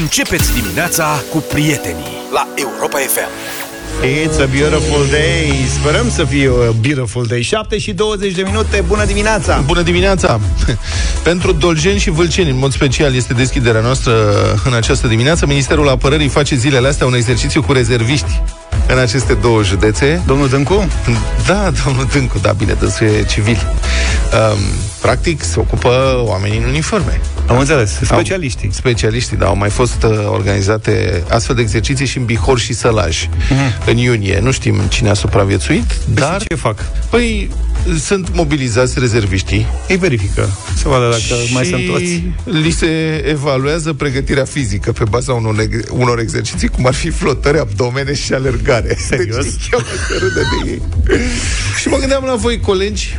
Începeți dimineața cu prietenii la Europa FM. It's a beautiful day Sperăm să fie a beautiful day 7 și 20 de minute, bună dimineața Bună dimineața! Pentru dolgeni și vâlceni, în mod special, este deschiderea noastră în această dimineață. Ministerul Apărării face zilele astea un exercițiu cu rezerviști în aceste două județe. Domnul Dâncu? Da, domnul Dâncu, da, bine, dânsul e civil. Um, practic, se ocupă oamenii în uniforme. Am înțeles, specialiștii. Au, specialiștii, da, au mai fost uh, organizate astfel de exerciții și în Bihor și Sălaj. Mm-hmm. În iunie, nu știm cine a supraviețuit, păi dar... ce fac? Păi, sunt mobilizați rezerviștii. Ei verifică, să vadă dacă mai sunt toți. li se evaluează pregătirea fizică pe baza unor, unor exerciții, cum ar fi flotări, abdomene și alergare. Serios? Deci, chiar se râde de ei. și mă gândeam la voi, colegi,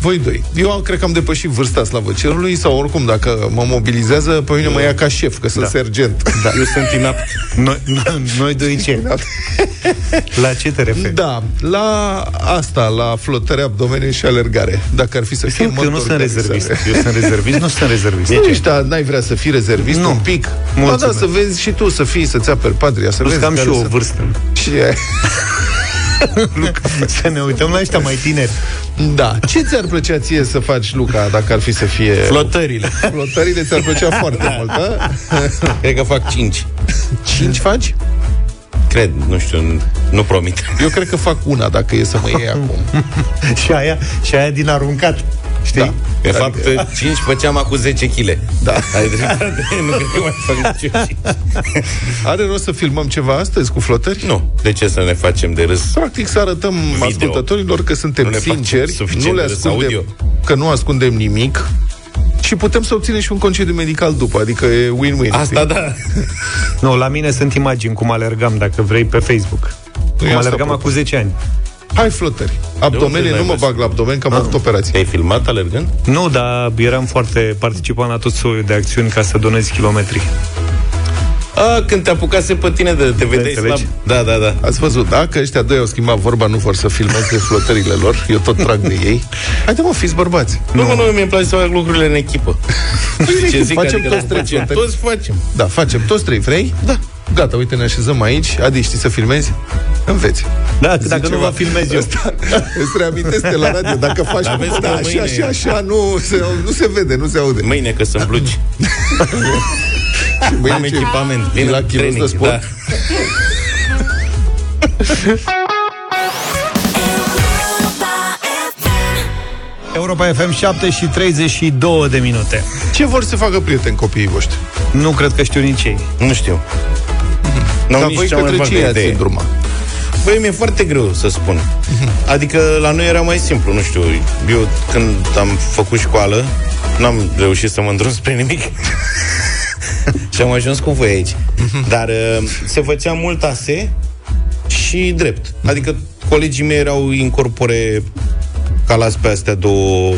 voi doi. Eu cred că am depășit vârsta slavă cerului sau oricum, dacă mă mobilizează, pe mine mă ia ca șef, că sunt Da. sergent. Da. Eu sunt inapt. Noi, noi, noi doi ce? La ce te referi? Da, la asta, la flotări, abdomene și alergare. Dacă ar fi să fie Simt că eu nu motor sunt de rezervist. alergare. Eu sunt rezervist, nu sunt rezervist. Nu ești, da, n-ai vrea să fii rezervist Nu. un pic? Ba da, Mulțumesc. să vezi și tu, să fii, să-ți aperi patria, să Plus vezi că am și care eu o sunt- vârstă. Și, Să ne uităm la ăștia mai tineri. da. Ce ți-ar plăcea ție să faci, Luca, dacă ar fi să fie... Flotările. Flotările ți-ar plăcea foarte mult, da? Cred că fac 5. Cinci faci? Cred, nu știu, nu promit. Eu cred că fac una, dacă e să mă iei acum. Și aia, și aia din aruncat. Știi? Da. De fapt, 5 făceam acum 10 kg. Da. Ai dreptate, nu cred că mai fac nici eu cinci. Are rost să filmăm ceva astăzi cu flotări? Nu, de ce să ne facem de râs? Practic să arătăm Video. ascultătorilor că suntem Nu ne facem sinceri, suficient nu le de râs ascundem, audio. că nu ascundem nimic și putem să obținem și un concediu medical după, adică e win-win. Asta știi? da. Nu, la mine sunt imagini cum alergam, dacă vrei, pe Facebook. Cum asta alergam propun. acum 10 ani. Hai flotări. Abdomene, n-ai nu mă văzut? bag la abdomen, că am avut operații. Te-ai filmat alergând? Nu, dar eram foarte participant la tot soiul de acțiuni ca să donezi kilometri. A, când te apucase pe tine de te vedeai slab. înțelegi? Da, da, da. Ați văzut, da? Că ăștia doi au schimbat vorba, nu vor să filmeze flotările lor. Eu tot trag de ei. Haide mă, fiți bărbați. Nu, nu, nu, mi-e place să fac lucrurile în echipă. Ce zic, facem adică toți dacă trei facem, flotări. Toți facem. Da, facem toți trei, vrei? Da. Gata, uite, ne așezăm aici. Adi, știi să filmezi? Înveți. Da, Zic dacă nu ceva. vă filmez eu. Ăsta, îți reamintesc de la radio, dacă faci Dar vezi da, că așa, mâine- așa, așa, nu se, nu se vede, nu se aude. Mâine că sunt blugi. Mâine Am ce- echipament. E Vin la în kilos de training, sport? da. Europa FM 7 și 32 de minute. Ce vor să facă prieteni copiii voștri? Nu cred că știu nici ei. Nu știu. N-au Dar nici voi cea mai către vagă ce i-ați idee. îndrumat? Băi, mi-e foarte greu să spun. Adică la noi era mai simplu, nu știu. Eu când am făcut școală, n-am reușit să mă îndrum spre nimic. și am ajuns cu voi aici. Dar uh, se făcea mult ase și drept. Adică colegii mei erau incorpore calați pe astea două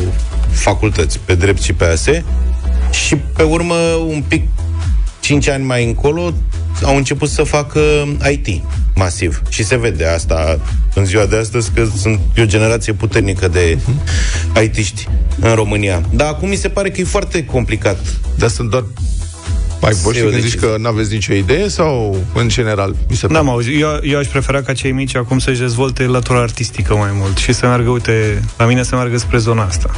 facultăți, pe drept și pe ase. Și pe urmă, un pic 5 ani mai încolo, au început să facă IT masiv. Și se vede asta în ziua de astăzi, că sunt e o generație puternică de IT-ști în România. Dar acum mi se pare că e foarte complicat. Dar sunt doar mai voștri Eu când deci- zici că n-aveți nicio idee sau în general? Mi se pare? N-am auzit. Eu, eu aș prefera ca cei mici acum să-și dezvolte latura artistică mai mult și să meargă, uite, la mine să meargă spre zona asta.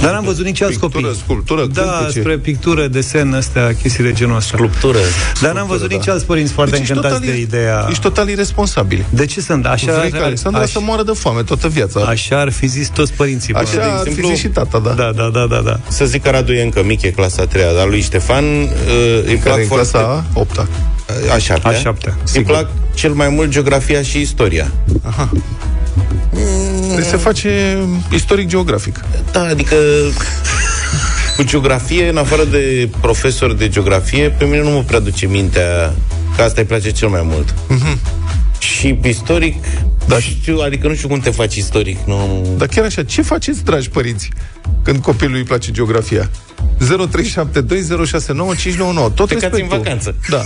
Dar n-am văzut nici alți Pictură, copii. sculptură, Da, cântece. spre pictură, desen, astea, chestii de genul ăsta. Sculptură. Dar n-am văzut da. nici alți părinți foarte Deci ești încântați total, de ideea... ești total irresponsabil. De ce sunt? Așa, Vrei ca Alexandra aș, să moară de foame toată viața. așa ar fi zis toți părinții. Așa probabil. ar fi exemplu- zis și tata, da. Da, da, da, da, da. Să zic că Radu e încă mic, e clasa a treia, dar lui Ștefan uh, îi plac Care în foarte... clasa a 8 A șaptea. A șaptea, Îi sigur. plac cel mai mult geografia și istoria. Deci se face istoric-geografic. Da, adică cu geografie, în afară de profesor de geografie, pe mine nu mă prea duce mintea că asta îi place cel mai mult. Și istoric, da. știu, adică nu știu cum te faci istoric. Nu... Dar chiar așa, ce faceți, dragi părinți, când copilului îi place geografia? 0372069599. Tot Plecați respectul. în vacanță. Da.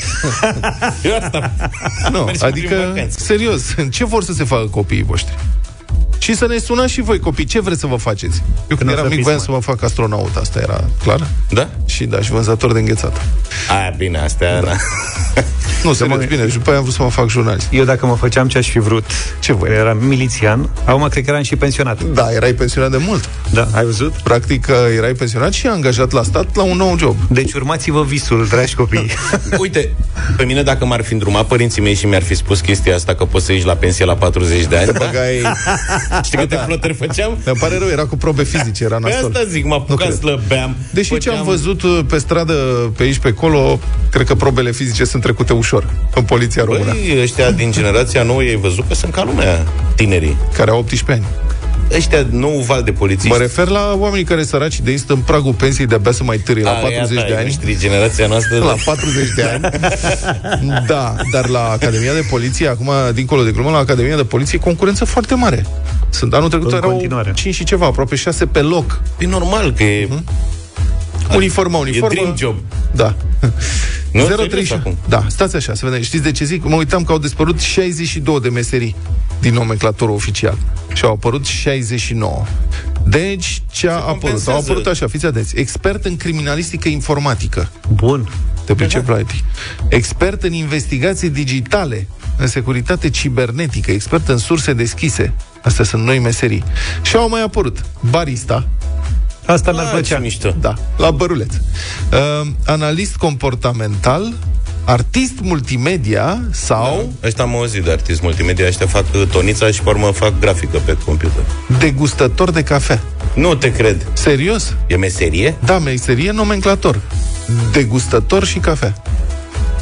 Eu asta. Nu, Mergem prin adică, vacanță. serios, ce vor să se facă copiii voștri? Și să ne sunați și voi, copii, ce vreți să vă faceți? Eu când o eram să mic fiți voiam mari. să mă fac astronaut, asta era clar. Da? Și da, și vânzător de înghețată. Aia, bine, astea... Da. Nu, serios, bine, și după aia am vrut să mă fac jurnalist. Eu dacă mă făceam ce aș fi vrut, Ce voi? eram milițian, acum cred că eram și pensionat. Da, erai pensionat de mult. Da, ai văzut? Practic, uh, erai pensionat și angajat la stat la un nou job. Deci urmați-vă visul, dragi copii. Uite, pe mine dacă m-ar fi îndrumat părinții mei și mi-ar fi spus chestia asta că poți să ieși la pensie la 40 de ani, da? Băgai... știi câte flotări făceam? Mi pe pare rău, era cu probe fizice, era Pe nasol. asta zic, mă apucam, cred. slăbeam. Deși ce am făceam- văzut uh, pe stradă, pe aici, pe acolo, cred că probele fizice sunt trecute ușor în poliția română, Băi, ăștia din generația nouă, ei văzut că sunt ca lumea, tinerii. care au 18 ani. Ăștia, nou val de polițiști. Mă refer la oamenii care săraci de ei sunt în pragul pensiei de-abia să mai târie la A, 40 iată, de ai ani. noștri, generația noastră. La 40 de ani. Da, dar la Academia de Poliție, acum, dincolo de glumă, la Academia de Poliție, e concurență foarte mare. Sunt anul trecut În erau continuare. 5 și ceva, aproape 6 pe loc. E normal că e... Uniformă, E uniformă. dream job. Da. Nu, 037. serios acum. Da, stați așa, să vedem. Știți de ce zic? Mă uitam că au dispărut 62 de meserii din nomenclatorul oficial. Și au apărut 69. Deci, ce a apărut? Au compensează. apărut așa, fiți atenți. Expert în criminalistică informatică. Bun. Te pricep la IT. Expert în investigații digitale, în securitate cibernetică, expert în surse deschise. Astea sunt noi meserii. Și au mai apărut barista, Asta mi-ar Ah, plăcea. ce mișto. da, la băruleț. Uh, analist comportamental, artist multimedia sau Ăștia am auzit de artist multimedia, ăștia fac uh, tonița și pe urmă fac grafică pe computer. degustător de cafea. Nu te cred. Serios? E meserie? Da, meserie nomenclator. Degustător și cafea.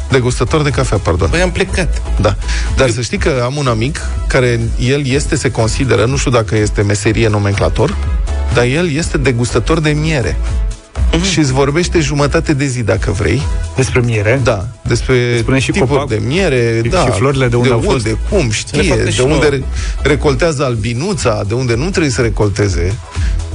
Degustător de cafea, pardon. Păi am plecat. Da. Dar să știi că am un amic care el este, se consideră, nu știu dacă este meserie nomenclator, dar el este degustător de miere. Și îți vorbește jumătate de zi, dacă vrei. Despre miere. Da, despre Spune și tipuri copacul. de miere, Și- da, și florile de unde de au fost. unde, cum, ne știe, facă de și unde nouă. re- recoltează albinuța, de unde nu trebuie să recolteze.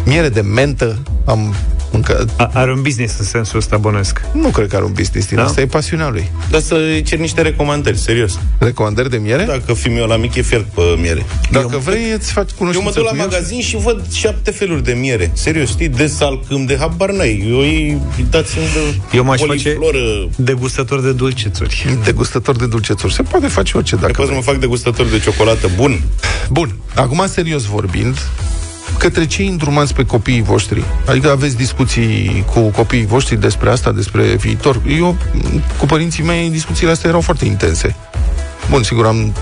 Miere de mentă am mâncat. A, are un business în sensul ăsta, bănuiesc. Nu cred că are un business din Da? asta, e pasiunea lui. Dar să cer niște recomandări, serios. Recomandări de miere? Dacă fiul meu la mic e fiert pe miere. Dacă eu, vrei, îți faci eu cunoștință mă duc la cu el. magazin și văd șapte feluri de miere. Serios, știi? De salcâm, de habar n-ai. Eu îi dați-mi de Eu m-aș face polifloră. degustător de dulcețuri. Degustător de dulcețuri. Se poate face orice dacă Poți să vrei. mă fac degustator de ciocolată bun. Bun, acum serios vorbind, către cei îndrumați pe copiii voștri. Adică aveți discuții cu copiii voștri despre asta, despre viitor. Eu, cu părinții mei, discuțiile astea erau foarte intense. Bun, sigur, am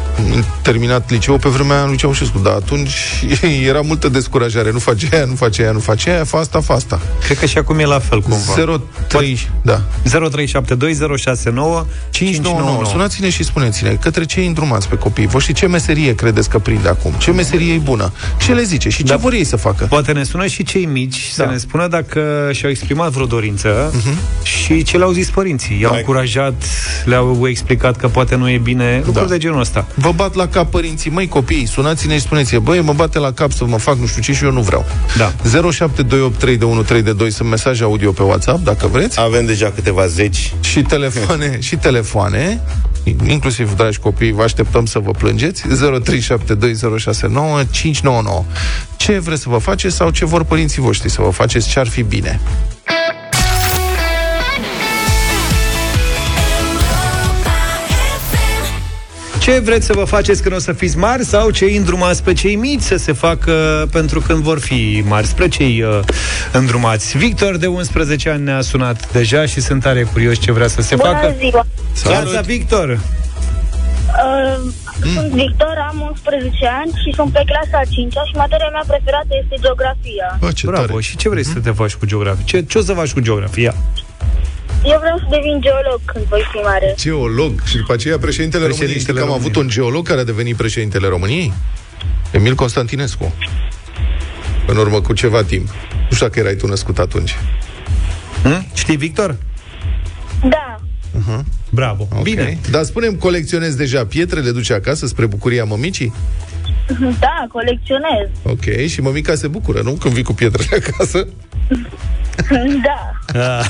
terminat liceul pe vremea lui Ceaușescu, dar atunci era multă descurajare. Nu face aia, nu face aia, nu face aia, fa asta, fa asta. Cred că și acum e la fel cumva. 03, da, 0372069599. 599. Sunați-ne și spuneți-ne către ce îndrumați pe copiii voștri, ce meserie credeți că prinde acum, ce meserie e bună, ce le zice și ce Da. vor ei să facă. Poate ne sună și cei mici Da. să ne spună dacă și-au exprimat vreo dorință și ce le-au zis părinții. I-au Hai. încurajat, le-au explicat că poate nu e bine, lucruri de genul ăsta. Vă bat la cap părinții, măi copii, sunați-ne și spuneți băi, mă bate la cap să mă fac nu știu ce și eu nu vreau. Da. 07283132 sunt mesaje audio pe WhatsApp, dacă vreți, Avem deja câteva zeci. și telefoane, și telefoane, inclusiv, dragi copii, vă așteptăm să vă plângeți, 0372069599. Ce vreți să vă faceți sau ce vor părinții voștri să vă faceți, ce ar fi bine? Ce vreți să vă faceți când o să fiți mari sau ce îi îndrumați pe cei mici să se facă pentru când vor fi mari, spre cei uh, îndrumați. Victor de 11 ani ne-a sunat deja și sunt tare curios ce vrea să se Bună facă. ziua! Salut, Victor! Uh, Sunt Victor, am 11 ani și sunt pe clasa a 5 și materia mea preferată este geografia. Bă, ce Bravo, tare. și ce vrei să te faci cu geografia? Ce, ce o să faci cu geografia? Eu vreau să devin geolog când voi fi mare. Geolog. Și după aceea președintele, României. Știi Președintele că am României. avut un geolog care a devenit președintele României? Emil Constantinescu. În urmă cu ceva timp. Nu știu dacă erai tu născut atunci. Hm? Știi, Victor? Da, Bravo. Ok. Bine. Dar spunem, colecționezi deja pietre, le duci acasă spre bucuria mămicii? da, colecționez. Ok. Și mămica se bucură, nu? Când vii cu pietrele acasă? Da. Ah,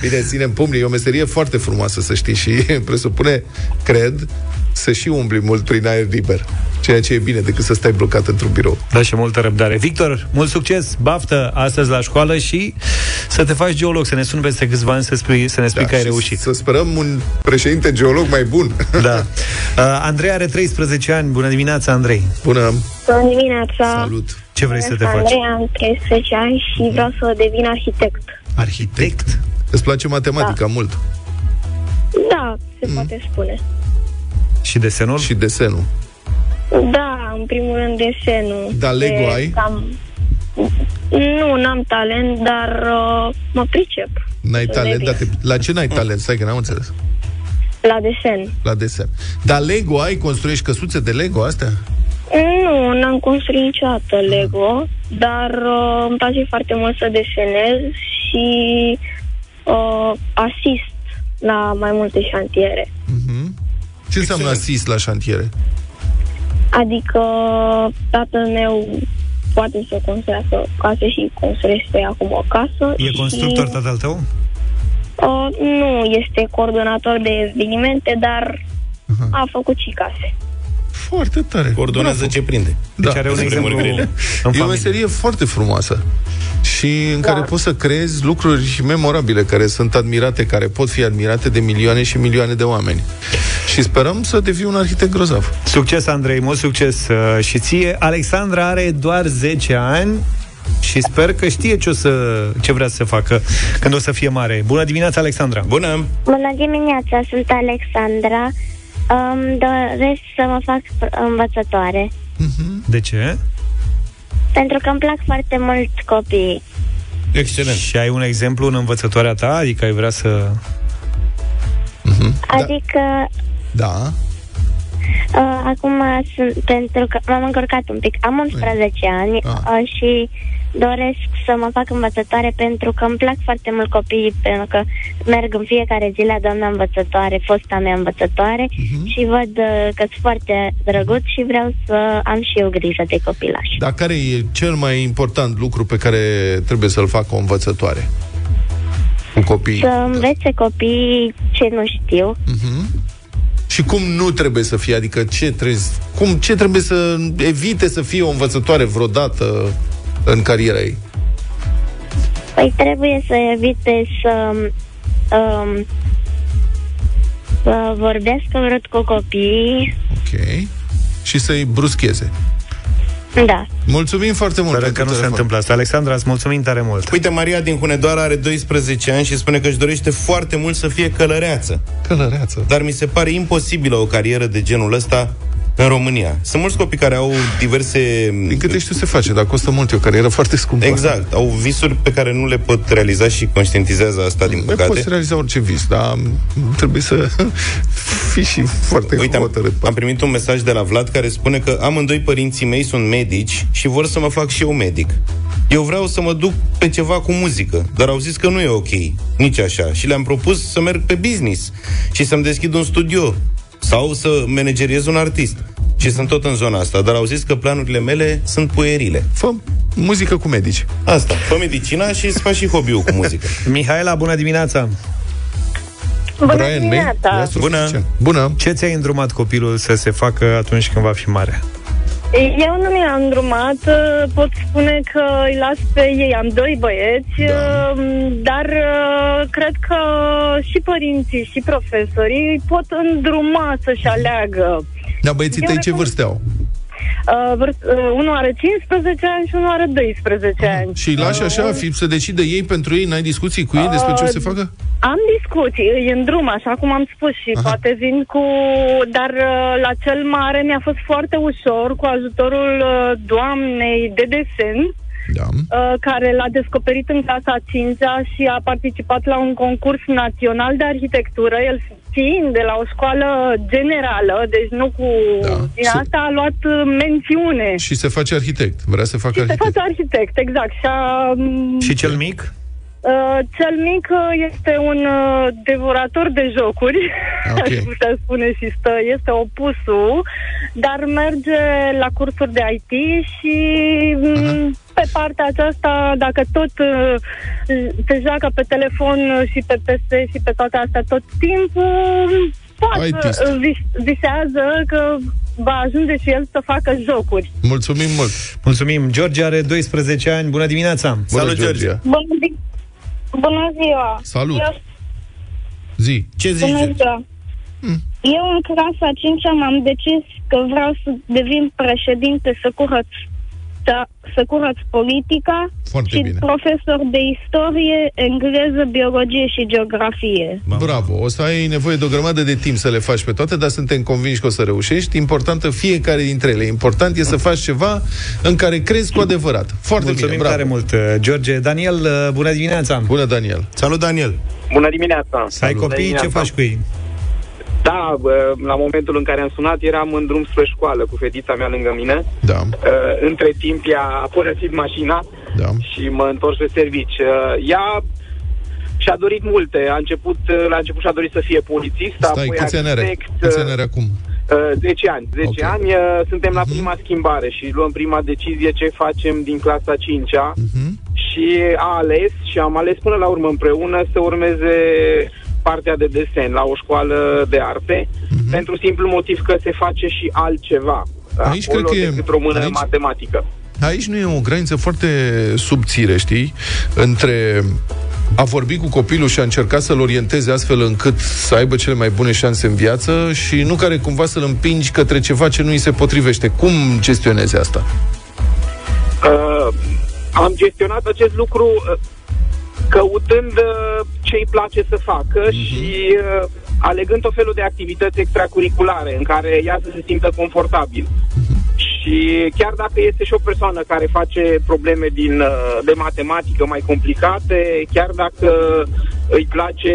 Bine, ținem pumnii, e o meserie foarte frumoasă, să știi, și presupune, cred, să și umbli mult prin aer liber. Ceea ce e bine decât să stai blocat într-un birou. da și multă răbdare. Victor, mult succes, baftă astăzi la școală și să te faci geolog, să ne suni peste câțiva ani să, spui, să ne spui că ai Da, și reușit. Să sperăm un președinte geolog mai bun. Da. Uh, Andrei are 13 ani. Bună dimineața, Andrei. Bună, Bună dimineața. salut. Ce vrei să te faci? Andrei, am 13 ani și vreau să devin arhitect. Arhitect? Îți place matematica mult Da, se poate spune. Și desenul? și desenul. Da, în primul rând desenul. Dar Lego E ai? Cam... Nu, n-am talent, dar uh, mă pricep N-ai Să talent, devin. dar te... la ce n-ai talent? Stai că n-am înțeles. La desen. La desen. Dar Lego ai? Construiești căsuțe de Lego astea? Nu, n-am construit niciodată Lego, dar uh, îmi place foarte mult să desenez și uh, asist la mai multe șantiere. Mhm. Ce înseamnă asist la șantiere? Adică tatăl meu poate să construiască case și construiește acum o casă. E constructor și, tatăl tău? Uh, Nu este coordonator de evenimente, dar a făcut și case. Foarte tare. Coordonează Bravo. ce prinde. Deci Da. are un În exemplu vremuri grele. în E o familie. meserie foarte frumoasă și în Da. care poți să creezi lucruri memorabile care sunt admirate, care pot fi admirate de milioane și milioane de oameni. Și sperăm să devii un arhitect grozav. Succes, Andrei, mult succes uh, și ție. Alexandra are doar 10 ani și sper că știe ce, o să, ce vrea să facă când o să fie mare. Bună dimineața, Alexandra! Bună! Bună dimineața, sunt Alexandra. Îmi doresc să mă fac învățătoare, De ce? pentru că îmi plac foarte mult copiii. Excelent. Și ai un exemplu în învățătoarea ta? Adică ai vrea să... Adică Da. uh, acum sunt, pentru că m-am încurcat un pic, am 11 ani Ah. uh, și doresc să mă fac învățătoare pentru că îmi plac foarte mult copiii, pentru că merg în fiecare zi la doamna învățătoare, fosta mea învățătoare și văd uh, că sunt foarte drăguț și vreau să am și eu grijă de copilași. Dar care e cel mai important lucru pe care trebuie să-l facă o învățătoare? Cu copiii. Să învețe copiii ce nu știu, Mhm. Și cum nu trebuie să fie? Adică ce trebuie, cum, ce trebuie să evite să fie o învățătoare vreodată în cariera ei? Păi trebuie să evite să, um, să vorbească urât cu copiii. Ok. Și să-i bruscheze. Da. Mulțumim foarte mult Sper că pentru nu se telefon. întâmplă asta. Alexandra, îți mulțumim tare mult. Uite, Maria din Hunedoara are 12 ani și spune că își dorește foarte mult să fie călăreață. Călăreață. Dar mi se pare imposibilă o carieră de genul ăsta în România. Sunt mulți copii care au diverse... Din câte știu se face, dar costă mult, e o carieră foarte scumpă. Exact, au visuri pe care nu le pot realiza și conștientizează asta, din Mai păcate. poți realiza orice vis, dar trebuie să fii și foarte Uite, am, hotărât. am primit un mesaj de la Vlad care spune că amândoi părinții mei sunt medici și vor să mă fac și eu medic. Eu vreau să mă duc pe ceva cu muzică, dar au zis că nu e ok, nici așa. Și le-am propus să merg pe business și să-mi deschid un studio sau să manageriez un artist. Și sunt tot în zona asta, dar au zis că planurile mele sunt puerile. Fă muzică cu medici. Asta, fă medicina și îți faci și hobby-ul cu muzică. Mihaela, bună dimineața! Bună Brian May, dimineața! Astro Bună. Suficient. Bună! Ce ți-ai îndrumat copilul să se facă atunci când va fi mare? Eu nu mi-am îndrumat, uh, pot spune că îi las pe ei, am doi băieți, Da. uh, dar uh, cred că și părinții și profesorii îi pot îndruma să-și aleagă. Dar băieții Eu tăi ce recom- vârste au? Uh, vârst, uh, unul are 15 ani și unul are 12 ani. Și îi lași așa, fi, să decidă ei pentru ei, n-ai discuții cu ei despre ce o să facă? Am discuții, îi îndrum, așa cum am spus și Aha. poate vin cu... Dar uh, la cel mare mi-a fost foarte ușor cu ajutorul uh, doamnei de desen, Da. uh, care l-a descoperit în clasa a 5 și a participat la un concurs național de arhitectură, el fiind de la o școală generală, deci nu cu... Da. Din Se- asta a luat uh, mențiune. Și se face arhitect. Vrea să facă Și se arhitect. face arhitect, exact. Și, a, m, Și cel mic? Uh, cel mic uh, este un uh, devorator de jocuri, Ok. aș putea spune și stă, este opusul, dar merge la cursuri de IT și mm, pe partea aceasta, dacă tot uh, se joacă pe telefon și pe PS și pe toate astea tot timpul, poate ITist. uh, vis- visează că va ajunge și el să facă jocuri. Mulțumim mult! Mulțumim. George are 12 ani. Bună dimineața! Bună, Salut, George. Georgia. Bună, zi- Bună ziua! Salut. Eu, Zi. Ce zici, bună George? ziua! Eu în clasa 5 m-am decis că vreau să devin președinte, să curăț, să, să curăț politica Foarte și bine. profesor de istorie, engleză, biologie și geografie. Bravo! O să ai nevoie de o grămadă de timp să le faci pe toate, dar suntem convinși că o să reușești. Importantă fiecare dintre ele. Important e să faci ceva în care crezi cu adevărat. Foarte Mulțumim bine, bravo! tare mult, uh, George. Daniel, uh, bună dimineața! Bună, Daniel! Salut, Daniel. Bună dimineața! Ai Bună copii, ce dimineața. faci cu ei? Da, bă, la momentul în care am sunat eram în drum spre școală cu fetița mea lângă mine. Da, Uh, Între timp ea a părăsit mașina da. și mă întorc pe servici. Uh, Ea și-a dorit multe. A început, uh, la început și-a dorit să fie polițist, Stai, apoi câți ani are? arhitect, Câți uh, ani are acum? uh, 10 ani. 10 Ok. ani, uh, suntem la Mhm. prima schimbare și luăm prima decizie ce facem din clasa 5-a. Mhm. și a ales și am ales până la urmă împreună să urmeze partea de desen la o școală de arte, Mhm. pentru simplu motiv că se face și altceva. Aici acolo cred că e- decât română aici- matematică. Aici nu e o graniță foarte subțire, știi? Între a vorbi cu copilul și a încerca să-l orienteze astfel încât să aibă cele mai bune șanse în viață și nu care cumva să-l împingi către ceva ce nu îi se potrivește. Cum gestionezi asta? Uh, am gestionat acest lucru uh, căutând uh, ce îi place să facă Mhm. și uh, alegând o felul de activități extracurriculare în care ea să se simtă confortabil. Mhm. Și chiar dacă este și o persoană care face probleme din, uh, de matematică mai complicate, chiar dacă îi place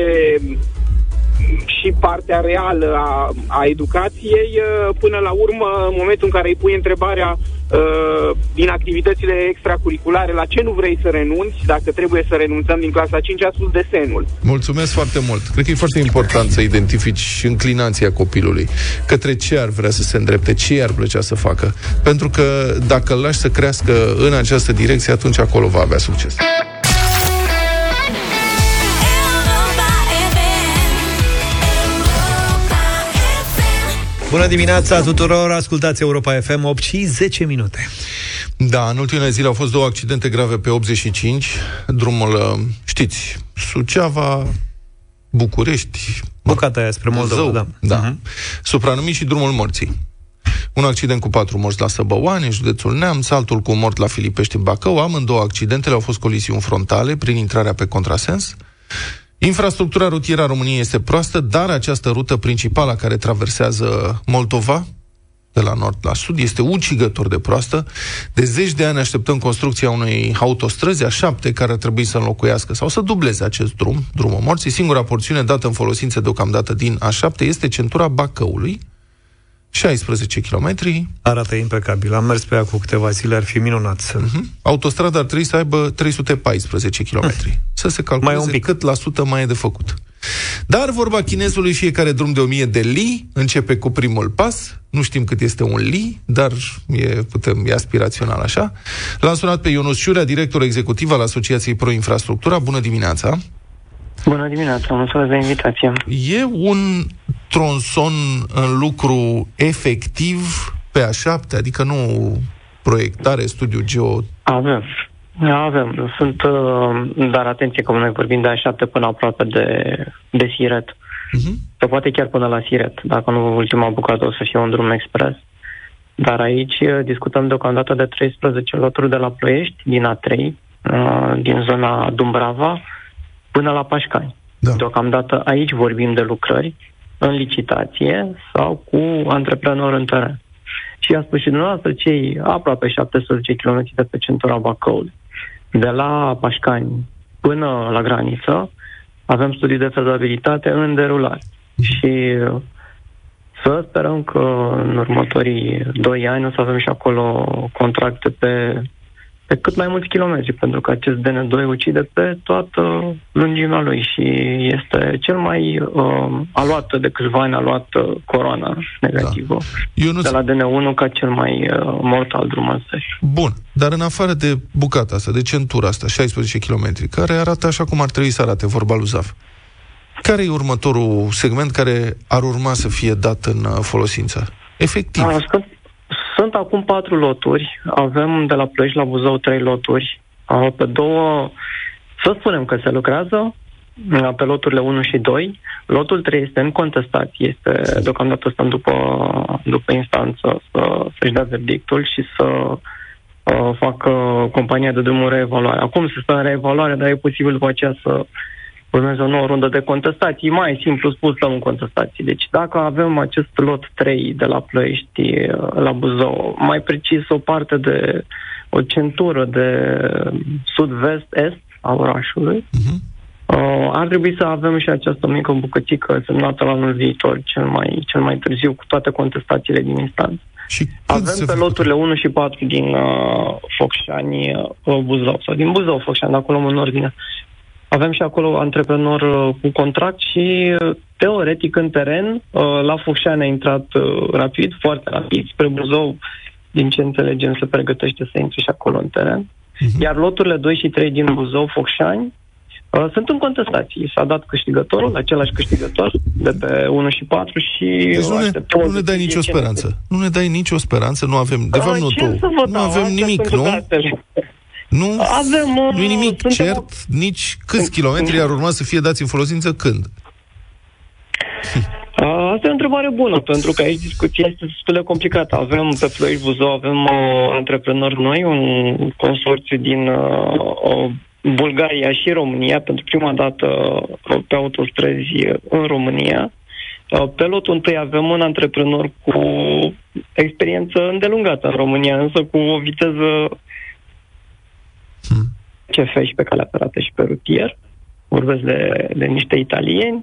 și partea reală a, a educației, uh, până la urmă, în momentul în care îi pui întrebarea uh, din activitățile extracurriculare, la ce nu vrei să renunți, dacă trebuie să renunțăm din clasa 5, a spus desenul. Mulțumesc foarte mult. Cred că e foarte important să identifici înclinația copilului. Către ce ar vrea să se îndrepte, ce i-ar plăcea să facă. Pentru că dacă îl lași să crească în această direcție, atunci acolo va avea succes. Bună dimineața tuturor, ascultați Europa FM 8 și 10 minute. Da, în ultimele zile au fost două accidente grave pe 85. Drumul, uh, știți, Suceava, București, Bucata aia spre Moldova, Zău, da. da. Mhm. Supranumit și drumul morții. Un accident cu patru morți la Săbăoane, în județul Neamț, altul cu un mort la Filipești în Bacău. Amândouă accidentele au fost colisiuni frontale prin intrarea pe contrasens. Infrastructura rutieră a României este proastă, dar această rută principală care traversează Moldova, de la nord la sud, este ucigător de proastă. De zeci de ani așteptăm construcția unei autostrăzi, a șapte, care ar trebui să înlocuiască sau să dubleze acest drum, drumul morții. Singura porțiune dată în folosință deocamdată din A7 este centura Bacăului, 16 km. Arată impecabil. Am mers pe ea cu câteva zile, ar fi minunat să... Autostrada ar trebui să aibă 314 km. Să se calculeze Mai un pic. cât la sută mai e de făcut. Dar vorba chinezului, fiecare drum de 1000 de li începe cu primul pas. Nu știm cât este un li, dar e, putem, e aspirațional așa. L-am sunat pe Ionus Șurea, director executiv al Asociației Pro Infrastructura. Bună dimineața! Bună dimineața, mulțumesc de invitație. E un tronson în lucru efectiv pe a șapte, adică nu proiectare, studiu geo... Avem. Avem. Sunt, uh, dar atenție că noi vorbim de așapte până aproape de, de Siret. Uh-huh. Se poate chiar până la Siret, dacă nu ultima bucată o să fie un drum expres. Dar aici uh, discutăm deocamdată de 13 loturi de la Ploiești, din A3, uh, din zona Dumbrava, până la Pașcani. Da. Deocamdată aici vorbim de lucrări în licitație sau cu antreprenor în teren. Și a spus și dumneavoastră cei aproape 17 km de pe centura Bacăului. De la Pașcani până la graniță avem studii de fezabilitate în derulare. Și uh, să sperăm că în următorii 2 ani o să avem și acolo contracte pe, pe cât mai mulți kilometri, pentru că acest DN2 ucide pe toată lungimea lui și este cel mai uh, aluat de câțiva ani aluat uh, coroana negativă. Da. Eu nu de la DN1 ca cel mai uh, mortal drum ăsta. Bun, dar în afară de bucata asta, de centura asta, 16 km, care arată așa cum ar trebui să arate, vorba lui Zaf, care e următorul segment care ar urma să fie dat în uh, folosință? Efectiv. A, sunt acum patru loturi. Avem de la Ploiești la Buzău trei loturi. Pe două, să spunem că se lucrează, pe loturile 1 și 2. Lotul 3 este în contestație, este deocamdată stăm după, după instanță să, să-și dea verdictul și să uh, facă compania de drumuri reevaluare. Acum se stă în reevaluare, dar e posibil după aceea să urmează o nouă rundă de contestații. Mai simplu spus, stăm în contestații. Deci dacă avem acest lot 3 de la Plăiești la Buzău, mai precis o parte de o centură de sud-vest-est a orașului, uh-huh. Uh, ar trebui să avem și această mică bucățică semnată la anul viitor, cel mai, cel mai târziu, cu toate contestațiile din instanță. Și avem pe loturile 1 și 4 din uh, Focșani, uh, Buzău, sau din Buzău, Focșani, acolo în ordine. Avem și acolo antreprenor uh, cu contract și, uh, teoretic, în teren, uh, la Focșani a intrat rapid, foarte rapid, spre Buzău, din ce înțelegem, se pregătește să intre și acolo în teren. Uh-huh. Iar loturile 2 și 3 din Buzău, Focșani, Uh, sunt în contestații. S-a dat câștigătorul, același câștigător, de pe 1 și 4 și... Deci nu ne, nu ne dai nicio speranță. Nu ne dai nicio speranță, nu avem... De fapt, nu tu. Nu avem nimic, nu? Nu, avem, uh, nu e nimic cert, o... nici câți kilometri ar urma să fie dați în folosință când? Asta e o întrebare bună, pentru că aici discuția este destul de complicată. Avem pe Ploiești Buzău, avem uh, antreprenori noi, un consorțiu din uh, Bulgaria și România, pentru prima dată uh, pe autostrăzi în România. Uh, pe lotul întâi avem un antreprenor cu experiență îndelungată în România, însă cu o viteză hmm. CF și pe calea ferată și pe rutier. Vorbesc de, de niște italieni.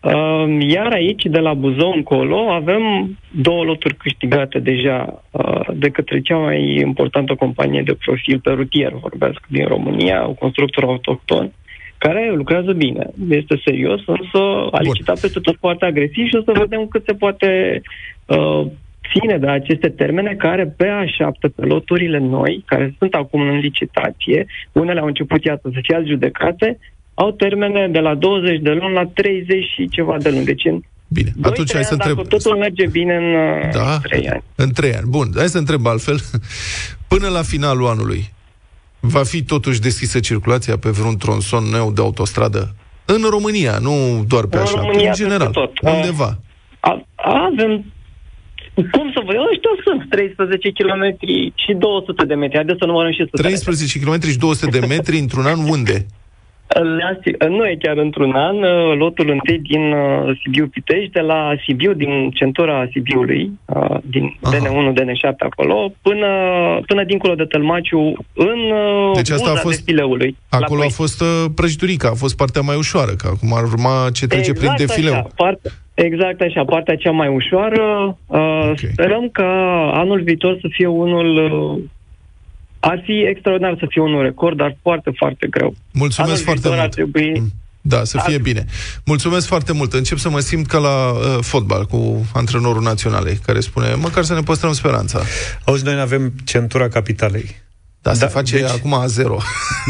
Uh, iar aici, de la Buzău încolo, avem două loturi câștigate deja uh, de către cea mai importantă companie de profil pe rutier, vorbesc din România, un constructor autohton, care lucrează bine. Este serios, însă a licitat peste tot foarte agresiv și o să vedem cât se poate uh, ține de aceste termene care pe așteaptă pe loturile noi, care sunt acum în licitație, unele au început, iată, să fie adjudecate, au termene de la 20 de luni la 30 și ceva de luni. Deci în Bine, atunci hai să întreb... Dacă totul merge bine în da? 3 ani. În 3 ani. Bun, hai să întreb altfel. Până la finalul anului, va fi totuși deschisă circulația pe vreun tronson nou de autostradă? În România, nu doar pe în așa, România, în general, tot. undeva. A, avem cum să vă... Ăștia sunt 13 km și 200 de metri. Haideți să numărăm și 13 km și 200 de metri într-un an unde? Nu e chiar într-un an, uh, lotul întâi din uh, Sibiu Pitești, de la Sibiu, din centura Sibiului, uh, din Aha. DN1, DN7 acolo, până, până dincolo de Tălmaciu, în deci asta a fost, defileului. Acolo a fost prăjiturica, a fost partea mai ușoară, că acum ar urma ce trece exact prin defileu. Așa, parte, exact așa, partea cea mai ușoară. Okay. Sperăm ca anul viitor să fie unul ar fi extraordinar să fie un record, dar foarte, foarte greu. Mulțumesc Anul foarte mult. Ar trebui... Mm. Da, să fie ar... bine. Mulțumesc foarte mult. Încep să mă simt ca la uh, fotbal cu antrenorul naționalei, care spune, măcar să ne păstrăm speranța. Auzi, noi avem centura capitalei. Da, da se face deci, acum a zero.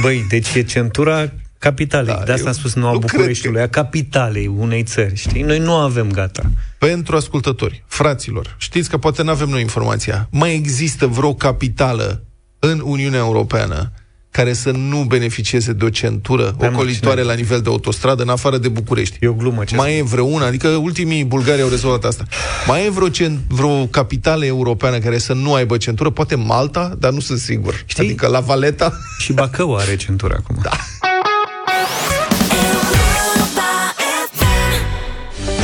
Băi, deci e centura capitalei. Da, de asta am spus nu a Bucureștiului, că... a capitalei unei țări, știi? Noi nu avem gata. Pentru ascultători, fraților, știți că poate nu avem noi informația. Mai există vreo capitală în Uniunea Europeană care să nu beneficieze de o centură Am ocolitoare la nivel de autostradă, în afară de București. E o glumă. Ce Mai e vreuna, adică ultimii bulgari au rezolvat asta. Mai e vreo, cent, vreo capitală europeană care să nu aibă centură? Poate Malta, dar nu sunt sigur. Știi? Adică la Valeta... Și Bacău are centură acum. Da.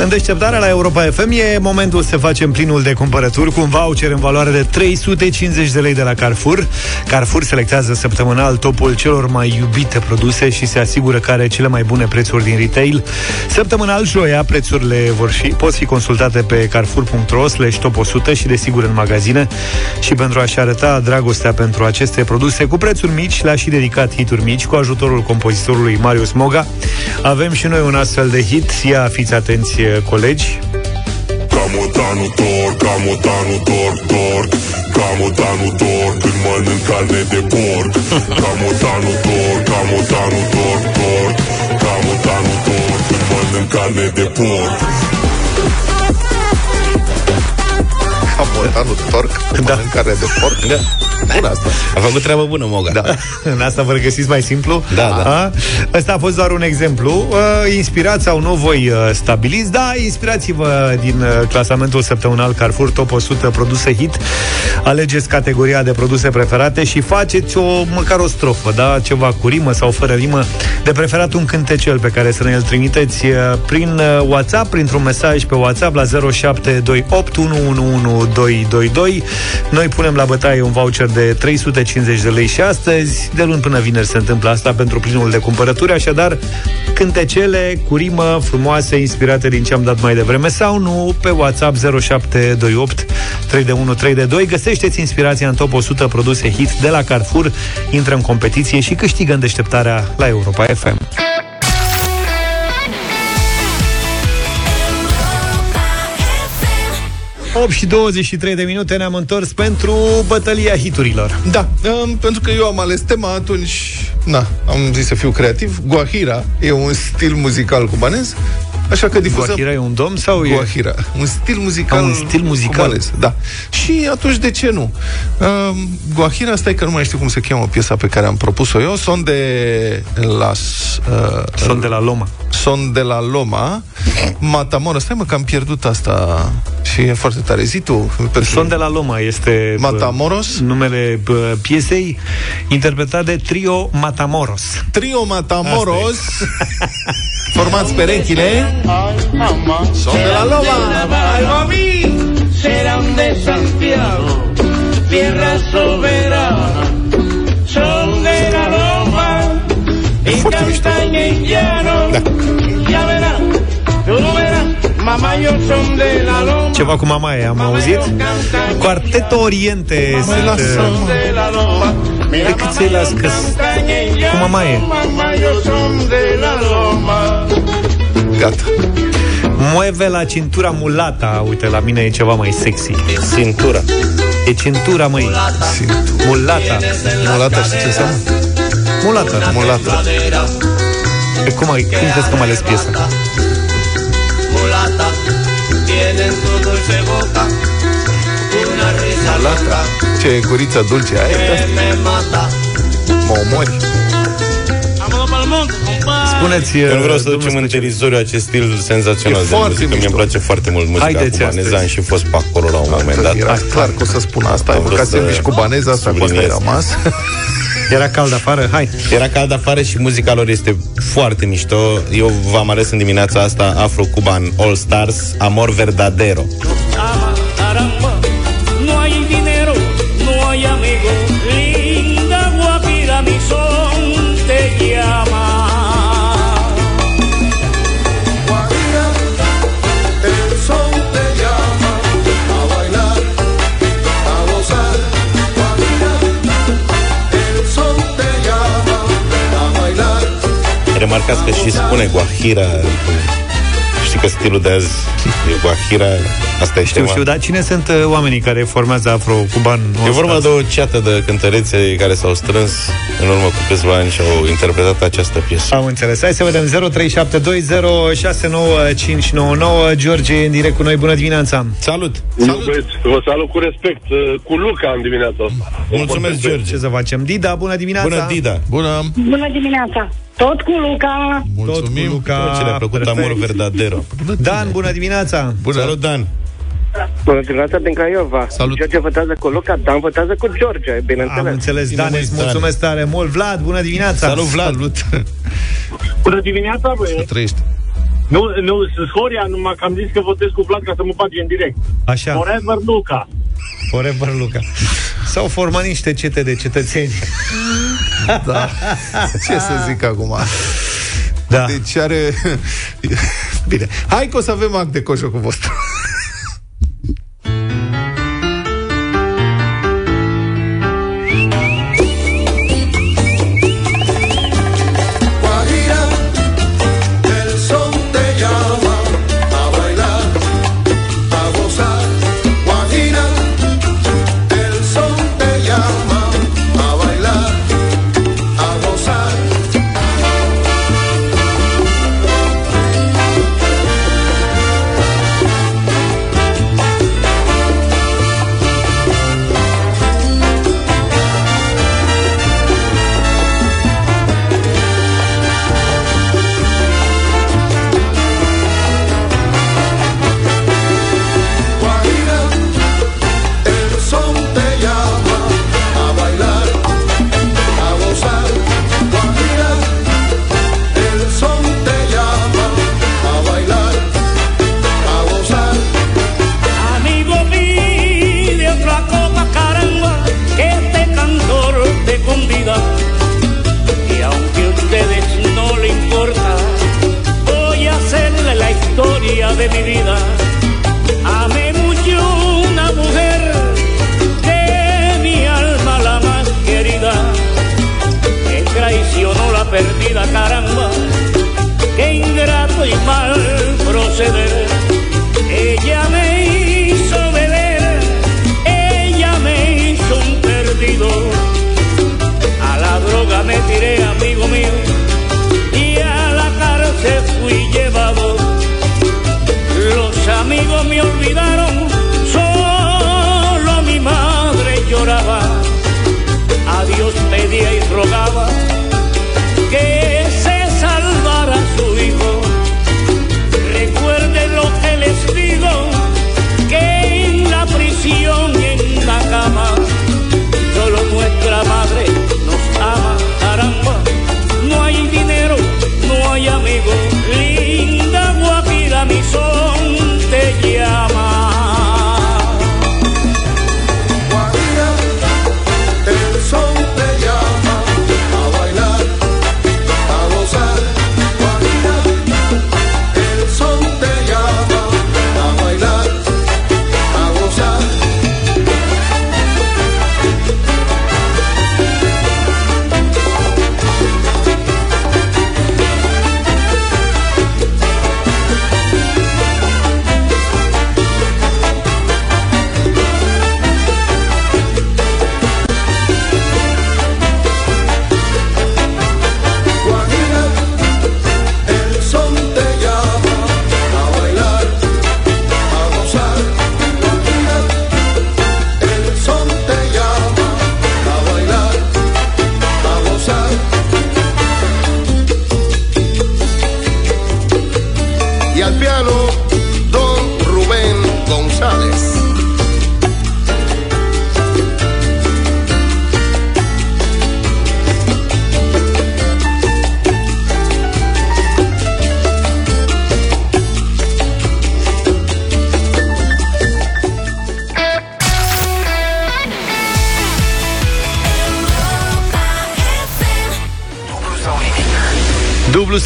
În deșteptarea la Europa FM e momentul să facem plinul de cumpărături cu un voucher în valoare de 350 de lei de la Carrefour. Carrefour selectează săptămânal topul celor mai iubite produse și se asigură că are cele mai bune prețuri din retail. Săptămânal, joia, prețurile vor fi, pot fi consultate pe carrefour.ro slash top 100 și desigur în magazine. Și pentru a-și arăta dragostea pentru aceste produse cu prețuri mici, le-a și dedicat hituri mici cu ajutorul compozitorului Marius Moga. Avem și noi un astfel de hit. Ia fiți atenți, colegi. Camotanul torc, camotanul torc, torc. Camotanul torc când mănânc carne de porc. Camotanul torc, camotanul torc, torc. Camotanul torc când mănânc carne de porc Camotanul torc când Da. mănânc carne de porc Da. Bună asta A făcut treabă bună, Moga. Da. În asta vă regăsiți mai simplu? Da, da. A? Ăsta a fost doar un exemplu. Uh, inspirați sau nu voi uh, stabiliți, da, inspirați-vă din uh, clasamentul săptămânal Carrefour Top 100 produse hit. Alegeți categoria de produse preferate și faceți o măcar o strofă, da, ceva cu rimă sau fără rimă, de preferat un cântecel pe care să ne-l trimiteți uh, prin uh, WhatsApp, printr-un mesaj pe WhatsApp la 0728 111222. Noi punem la bătaie un voucher de 350 de lei și astăzi, de luni până vineri se întâmplă asta pentru plinul de cumpărături, așadar cântecele cu rimă frumoase, inspirate din ce am dat mai devreme sau nu, pe WhatsApp 0728 32132. Găsește-ți inspirația în top 100 produse hit de la Carrefour, intră în competiție și câștigă în deșteptarea la Europa FM. 8 și 23 de minute ne-am întors pentru bătălia hiturilor. Da, um, pentru că eu am ales tema, atunci, na, am zis să fiu creativ. Guahira e un stil muzical cubanez, așa că difuzăm... Guahira e un domn sau e... Guahira. Un stil muzical. Ah, un stil muzical. cubanez, da. Și atunci, de ce nu? Um, Guahira, stai că nu mai știu cum se cheamă piesa pe care am propus-o eu, Son de las... Uh, Son de la Loma. Son de la Loma, Matamoros. Stai mă că am pierdut asta și e foarte tare. Zi tu. Son de la Loma este bă, Matamoros? numele bă, piesei, interpretat de Trio Matamoros. Trio Matamoros, formați perechile. Son de la Loma. serán de Santiago, tierra soberana, son de la loma y Foarte mișto. cantan en llano. Ya verás, tú lo verás, mamá, yo son de la loma. Ceva cu Mamaie, am auzit? Quarteto Oriente Mai sunt, lasă, uh, mă. de la loma. De cât să-i las că Cantan en llano, Cu mamaie. mamá, yo son de la loma. Gata. Mueve la cintura mulata Uite, la mine e ceva mai sexy Cintura. E cintura, măi Mulata Mulata știi ce înseamnă? Mulata Mulata. E Cum, ai- cum crezi că am ales piesa? mulata, tienen tu dulce boca, una risa loca Ce gurița dulce ai? que me mata. Mă omori. Spuneți Eu nu vreau să domnul ducem în special. teritoriu acest stil senzațional E de foarte muzică. Mie mișto. îmi place foarte mult muzica Haideți cubaneză. astăzi. Am și fost pe acolo la un moment dat. Era clar că o să spun asta. Ai Am vrut mâncat să sandwich cubanez, asta cu asta ai subliniez. rămas. Era cald afară? Hai Era cald afară și muzica lor este foarte mișto. Eu v-am ales în dimineața asta Afro-Cuban All Stars Amor Verdadero. Remarcați că și spune Guajira. Știi că stilul de azi e Guajira. Asta e Știu, tema. știu, dar cine sunt uh, oamenii care formează afro-cuban? E vorba de o ceată de cântărețe care s-au strâns în urmă cu câțiva ani și au interpretat această piesă. Am înțeles. Hai să vedem 0372069599. George e în direct cu noi. Bună dimineața! Salut! Salut. Băieți, vă salut cu respect, uh, cu Luca în dimineața asta. Mulțumesc, George! Ce să facem? Dida, bună dimineața! Bună, Dida! Bună, Bună dimineața! Tot cu Luca! mulțumim. Tot cu Luca. Ce le-a plăcut Perfect. Amor Verdadero. Dan, bună dimineața! Bună. Salut, Dan! Bună dimineața din Craiova. Salut. George votează cu Luca, Dan votează cu George, bineînțeles. Am înțeles, Bine, Dan, măi, îți Dan. mulțumesc tare mult. Vlad, bună dimineața! Salut, Vlad! Salut. Bună dimineața, băieți. Trăiești. Nu, nu, Horia, numai că am zis că votez cu Vlad ca să mă bage în direct. Așa. Forever Luca. Forever Luca. S-au format niște cete de cetățeni. Da. Ce să zic acum? Da. Deci are... Bine. Hai că o să avem act de coșo cu vostru.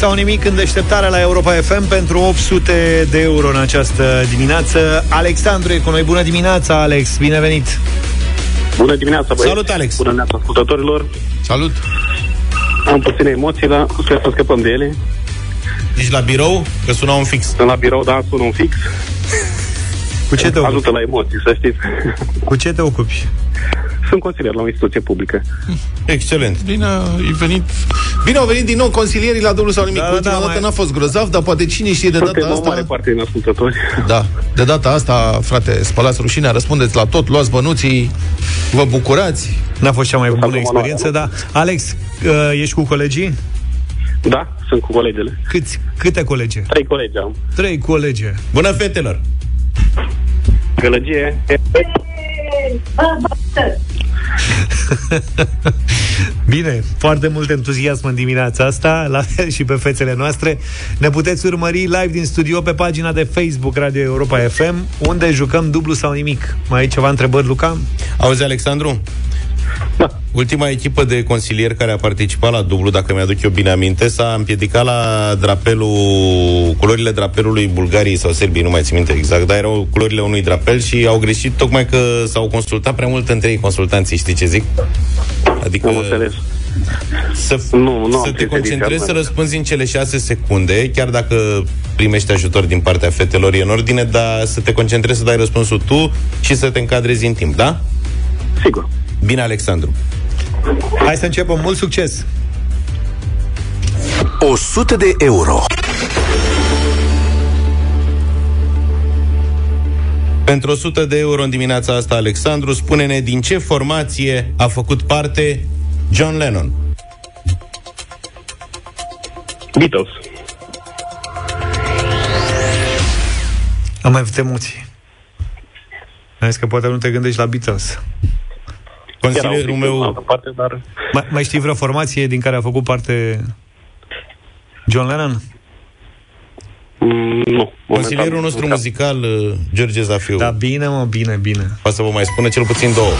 Sau nimic în deșteptarea la Europa FM pentru 800 de euro în această dimineață. Alexandru e cu noi. Bună dimineața, Alex. Bine venit. Bună dimineața, băieți. Salut, Alex. Bună dimineața ascultătorilor. Salut. Am puține emoții, dar sper să scăpăm de ele. Deci la birou, că suna un fix. Sunt la birou, da, sun un fix. Cu ce te ocupi? Ajută la emoții, să știți. Cu ce te ocupi? Sunt consilier la o instituție publică. Excelent. Bine, ai venit... Bine au venit din nou consilierii la dublu sau nimic. Da, Da, Ultima da, dată mai- n-a fost grozav, dar poate cine știe de Suntem data o mare asta... parte din ascultători. Da, de data asta, frate, spălați rușinea, răspundeți la tot, luați bănuții, vă bucurați. N-a fost cea mai bună Saltul experiență, manual, da. Alex, uh, ești cu colegii? Da, sunt cu colegele. Câți, câte colegi? Trei colegi am. Trei colegi. Bună, fetelor! Gălăgie. Bine, foarte mult entuziasm în dimineața asta, la fel și pe fețele noastre. Ne puteți urmări live din studio pe pagina de Facebook Radio Europa FM, unde jucăm dublu sau nimic. Mai ai ceva întrebări, Luca? Auzi, Alexandru? Da. Ultima echipă de consilieri care a participat la dublu, dacă mi-aduc eu bine aminte, s-a împiedicat la drapelul, culorile drapelului Bulgariei sau Serbiei, nu mai țin minte exact, dar erau culorile unui drapel și au greșit tocmai că s-au consultat prea mult între ei consultanții, știi ce zic? Adică Am înțeles. să, Nu, nu am să te prins concentrezi ediția, să da. răspunzi în cele șase secunde, chiar dacă primești ajutor din partea fetelor, e în ordine, dar să te concentrezi să dai răspunsul tu și să te încadrezi în timp, da? Sigur. Bine, Alexandru. Hai să începem. Mult succes! 100 de euro. Pentru 100 de euro în dimineața asta, Alexandru, spune-ne din ce formație a făcut parte John Lennon. Beatles. Am mai avut emoții. Ai zis că poate nu te gândești la Beatles. Consilierul meu... Parte, dar... Mai, mai știi vreo formație din care a făcut parte John Lennon? Mm, nu. Consilierul nostru muzical, uh, George Zafiu. Da, bine, mă, bine, bine. Poate să vă mai spună cel puțin două.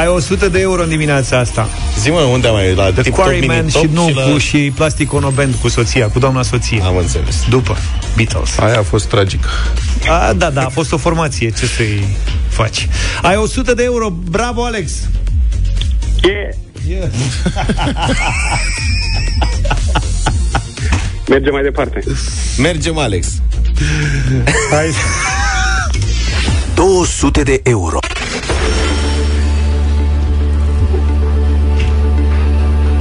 Ai 100 de euro în dimineața asta. Zi mă, unde am mai? La The Tip Top, Quarryman Mini și Top nu, și la- cu și Plastic Ono Band cu soția, cu doamna soție. Am înțeles. După Beatles. Aia a fost tragic. A, da, da, a fost o formație. Ce să-i faci? Ai 100 de euro. Bravo, Alex! Yeah. Yeah. Mergem mai departe. Mergem, Alex. Hai. 200 de euro.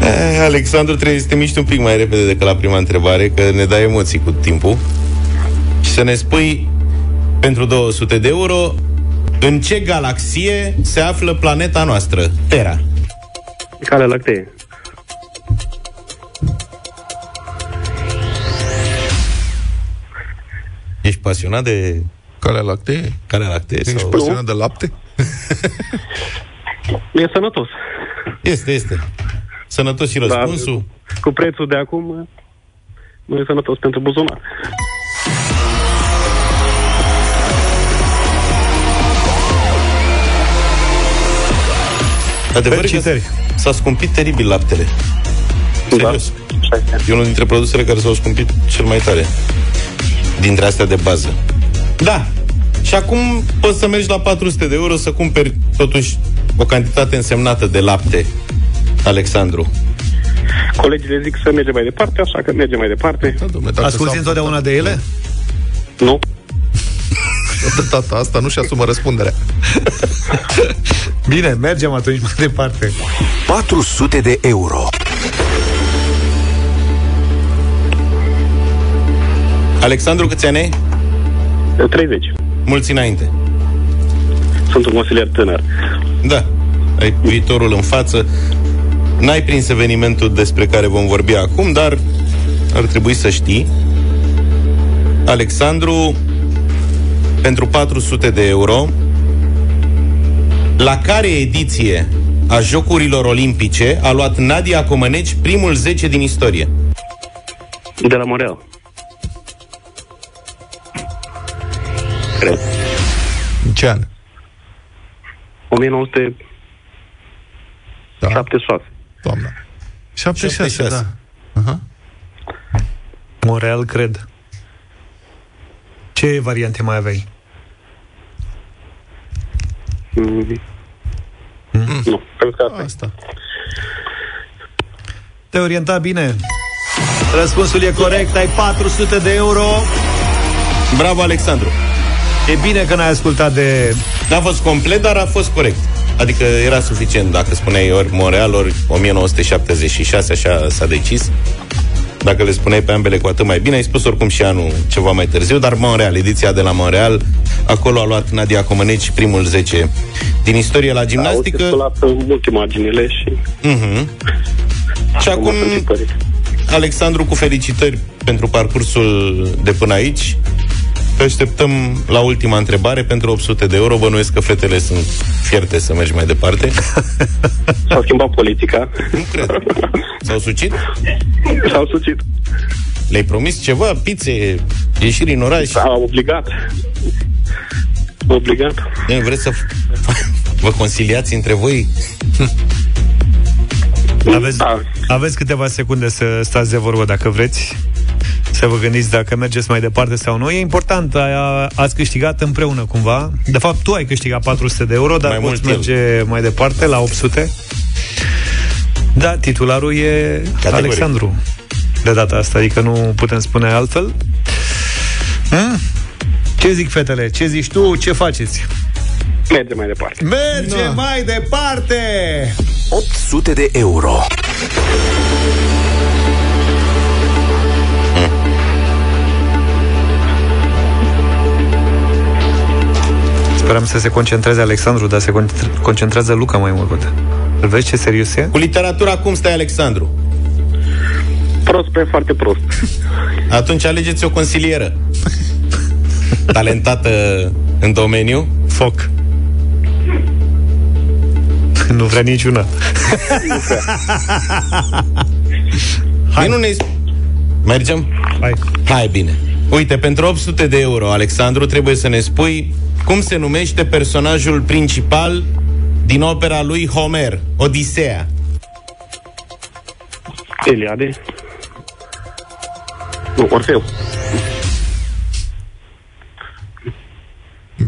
Eh, Alexandru, trebuie să te miști un pic mai repede decât la prima întrebare, că ne dai emoții cu timpul. Și să ne spui, pentru 200 de euro, în ce galaxie se află planeta noastră, Terra? Calea lactee. Ești pasionat de Calea lactee? Calea lactee? Ești sau... pasionat de lapte? E sănătos. Este, este. Sănătos și răspunsul? Cu prețul de acum, nu e sănătos pentru buzunar. Adevăr că Felicitări. s-a scumpit teribil laptele. Serios. Da. E unul dintre produsele care s-au scumpit cel mai tare. Dintre astea de bază. Da. Și acum poți să mergi la 400 de euro să cumperi totuși o cantitate însemnată de lapte, Alexandru. Colegii le zic să mergem mai departe, așa că mergem mai departe. Da, dom'le, dacă Asculți s-au întotdeauna de ele? Nu. De data asta nu-și asumă răspunderea. Bine, mergem atunci mai departe. 400 de euro. Alexandru, câți ani ai? 30. Mulți înainte. Sunt un consilier tânăr. Da, ai viitorul în față. N-ai prins evenimentul despre care vom vorbi acum, dar ar trebui să știi. Alexandru, pentru 400 de euro, la care ediție a Jocurilor Olimpice a luat Nadia Comăneci primul 10 din istorie? De la Montreal. Cred. În ce an? 1976. Doamna. 76, 76. da. Aha. Montreal, cred. Ce variante mai aveai? Mm. Nu, cred că asta. Asta. Te orienta bine? Răspunsul e corect, ai 400 de euro. Bravo, Alexandru! E bine că n-ai ascultat de... N-a fost complet, dar a fost corect. Adică era suficient dacă spuneai ori Montreal, ori 1976, așa s-a decis. Dacă le spuneai pe ambele cu atât mai bine, ai spus oricum și anul ceva mai târziu, dar Montreal, ediția de la Montreal, acolo a luat Nadia Comăneci primul 10 din istorie la gimnastică. Au circulat mult imaginile și... Mhm. Și acum, sunt tipărit. Alexandru, cu felicitări pentru parcursul de până aici. Te așteptăm la ultima întrebare pentru 800 de euro. Bănuiesc că fetele sunt fierte să mergi mai departe. S-a schimbat politica. Nu cred. S-au sucit? S-au sucit. Le-ai promis ceva? Pizze, ieșiri în oraș? S-a obligat. Obligat. E, vreți să vă conciliați între voi? Aveți, aveți câteva secunde să stați de vorbă dacă vreți să vă gândiți dacă mergeți mai departe sau nu. E important, a, ați câștigat împreună cumva. De fapt, tu ai câștigat 400 de euro, dar Mai poți mult merge mai departe la 800. Da, titularul e Categoric. Alexandru de data asta, adică nu putem spune altfel. Hmm? Ce zic fetele? Ce zici tu? Ce faceți? Merge mai departe. Merge Da. mai departe! 800 de euro. Speram să se concentreze Alexandru, dar se con- concentrează Luca mai mult. Uite. Îl vezi ce serios e? Cu literatura cum stai, Alexandru? Prost pe foarte prost. Atunci alegeți o consilieră. Talentată în domeniu. Foc. nu vrea niciuna. Hai. Nu ne... Mergem? Hai. Hai, bine. Uite, pentru 800 de euro, Alexandru, trebuie să ne spui cum se numește personajul principal din opera lui Homer, Odiseea. Eliade. Nu, Orfeu.